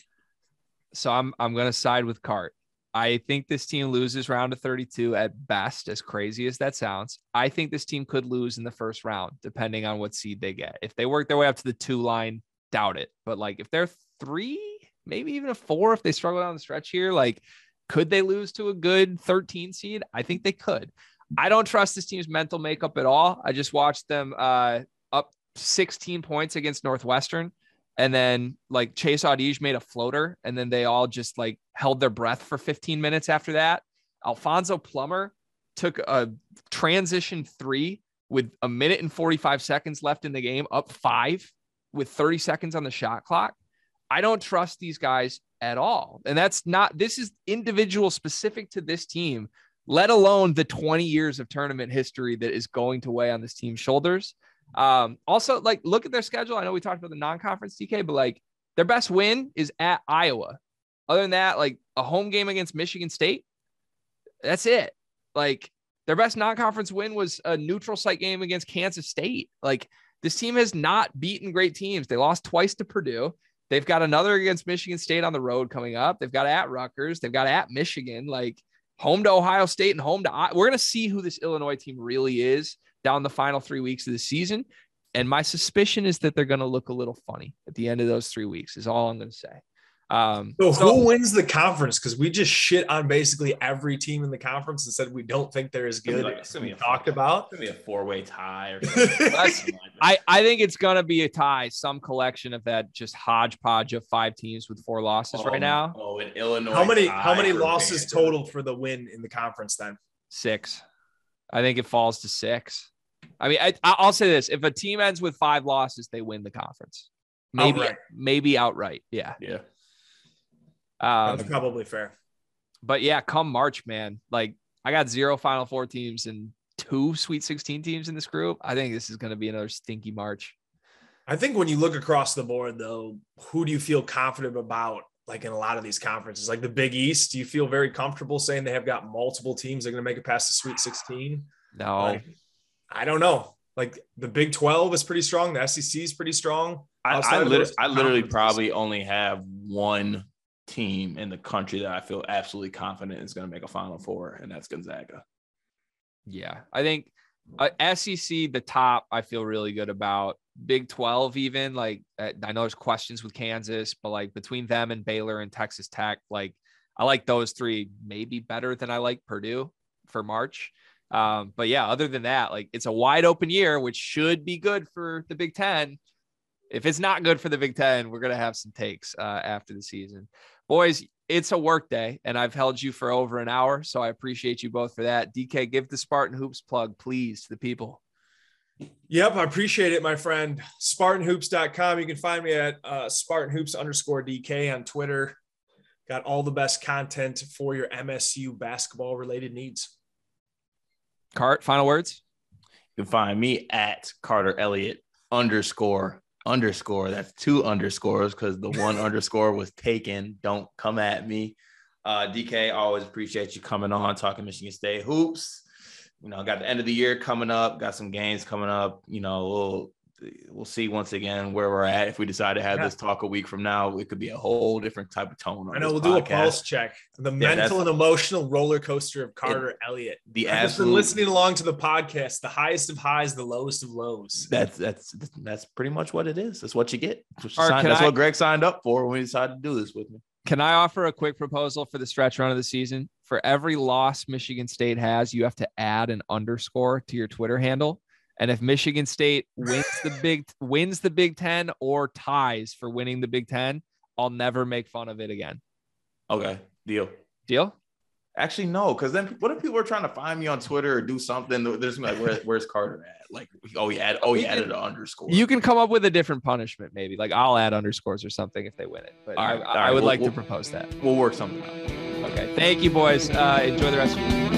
So I'm I'm gonna side with Cart. I think this team loses round of 32 at best, as crazy as that sounds. I think this team could lose in the first round, depending on what seed they get. If they work their way up to the two line, doubt it. But like if they're three, maybe even a four, if they struggle down the stretch here, like could they lose to a good 13 seed? I think they could. I don't trust this team's mental makeup at all. I just watched them uh, up 16 points against Northwestern. And then like Chase Audige made a floater, and then they all just like held their breath for 15 minutes after that. Alfonso Plummer took a transition three with a minute and 45 seconds left in the game, up five with 30 seconds on the shot clock. I don't trust these guys at all. And that's not, this is individual specific to this team, let alone the 20 years of tournament history that is going to weigh on this team's shoulders. Um, also, like, look at their schedule. I know we talked about the non conference DK, but like, their best win is at Iowa. Other than that, like a home game against Michigan State, that's it. Like, their best non conference win was a neutral site game against Kansas State. Like, this team has not beaten great teams. They lost twice to Purdue. They've got another against Michigan State on the road coming up. They've got at Rutgers. They've got at Michigan, like home to Ohio State and home to. We're going to see who this Illinois team really is down the final three weeks of the season. And my suspicion is that they're going to look a little funny at the end of those three weeks, is all I'm going to say. Um, so, so who wins the conference? Because we just shit on basically every team in the conference and said we don't think they're as good like, as we talked four, about. It's gonna be a four-way tie. Or <laughs> I I think it's gonna be a tie. Some collection of that just hodgepodge of five teams with four losses oh, right now. Oh, in Illinois. How many how many losses total for the win in the conference then? Six. I think it falls to six. I mean, I, I'll say this: if a team ends with five losses, they win the conference. Maybe outright. maybe outright. Yeah. Yeah. Um, That's probably fair. But yeah, come March, man. Like I got zero Final Four teams and two Sweet 16 teams in this group. I think this is going to be another stinky March. I think when you look across the board, though, who do you feel confident about? Like in a lot of these conferences, like the Big East, do you feel very comfortable saying they have got multiple teams that are going to make it past the Sweet 16? No, like, I don't know. Like the Big 12 is pretty strong. The SEC is pretty strong. I, I, lit- I literally probably only have one team in the country that I feel absolutely confident is going to make a Final Four, and that's Gonzaga. Yeah, I think uh, SEC the top. I feel really good about Big Twelve. Even like uh, I know there's questions with Kansas, but like between them and Baylor and Texas Tech, like I like those three maybe better than I like Purdue for March. Um, but yeah, other than that, like it's a wide open year, which should be good for the Big Ten. If it's not good for the Big Ten, we're gonna have some takes uh, after the season boys, it's a work day, and I've held you for over an hour, so I appreciate you both for that. DK, give the Spartan Hoops plug, please, to the people. Yep, I appreciate it, my friend. SpartanHoops.com. You can find me at uh, Spartan Hoops underscore DK on Twitter. Got all the best content for your MSU basketball related needs. Cart, final words. You can find me at Carter Elliott underscore underscore. That's two underscores because the one <laughs> underscore was taken. Don't come at me. Uh, DK, always appreciate you coming on, talking Michigan State hoops. You know, got the end of the year coming up, got some games coming up. You know, we'll we'll see once again where we're at. If we decide to have yeah. this talk a week from now, it could be a whole different type of tone. I know we'll podcast. do a pulse check. The yeah, mental and emotional roller coaster of Carter it, Elliott. The I've absolute, been listening along to the podcast. The highest of highs, the lowest of lows. That's that's that's pretty much what it is. That's what you get. That's, what, signed, that's I, what Greg signed up for when we decided to do this with me. Can I offer a quick proposal for the stretch run of the season? For every loss Michigan State has, you have to add an underscore to your Twitter handle. And if Michigan State wins the <laughs> big wins the Big Ten or ties for winning the Big Ten, I'll never make fun of it again. Okay, deal. Deal. Actually, no, because then what if people are trying to find me on Twitter or do something? They're There's like, Where, where's Carter at? Like, oh, he add, oh, he added an underscore. You can come up with a different punishment, maybe. Like, I'll add underscores or something if they win it. But I, I, would we'll, like we'll, to propose that. We'll work something out. Okay. Thank you, boys. Uh, enjoy the rest of your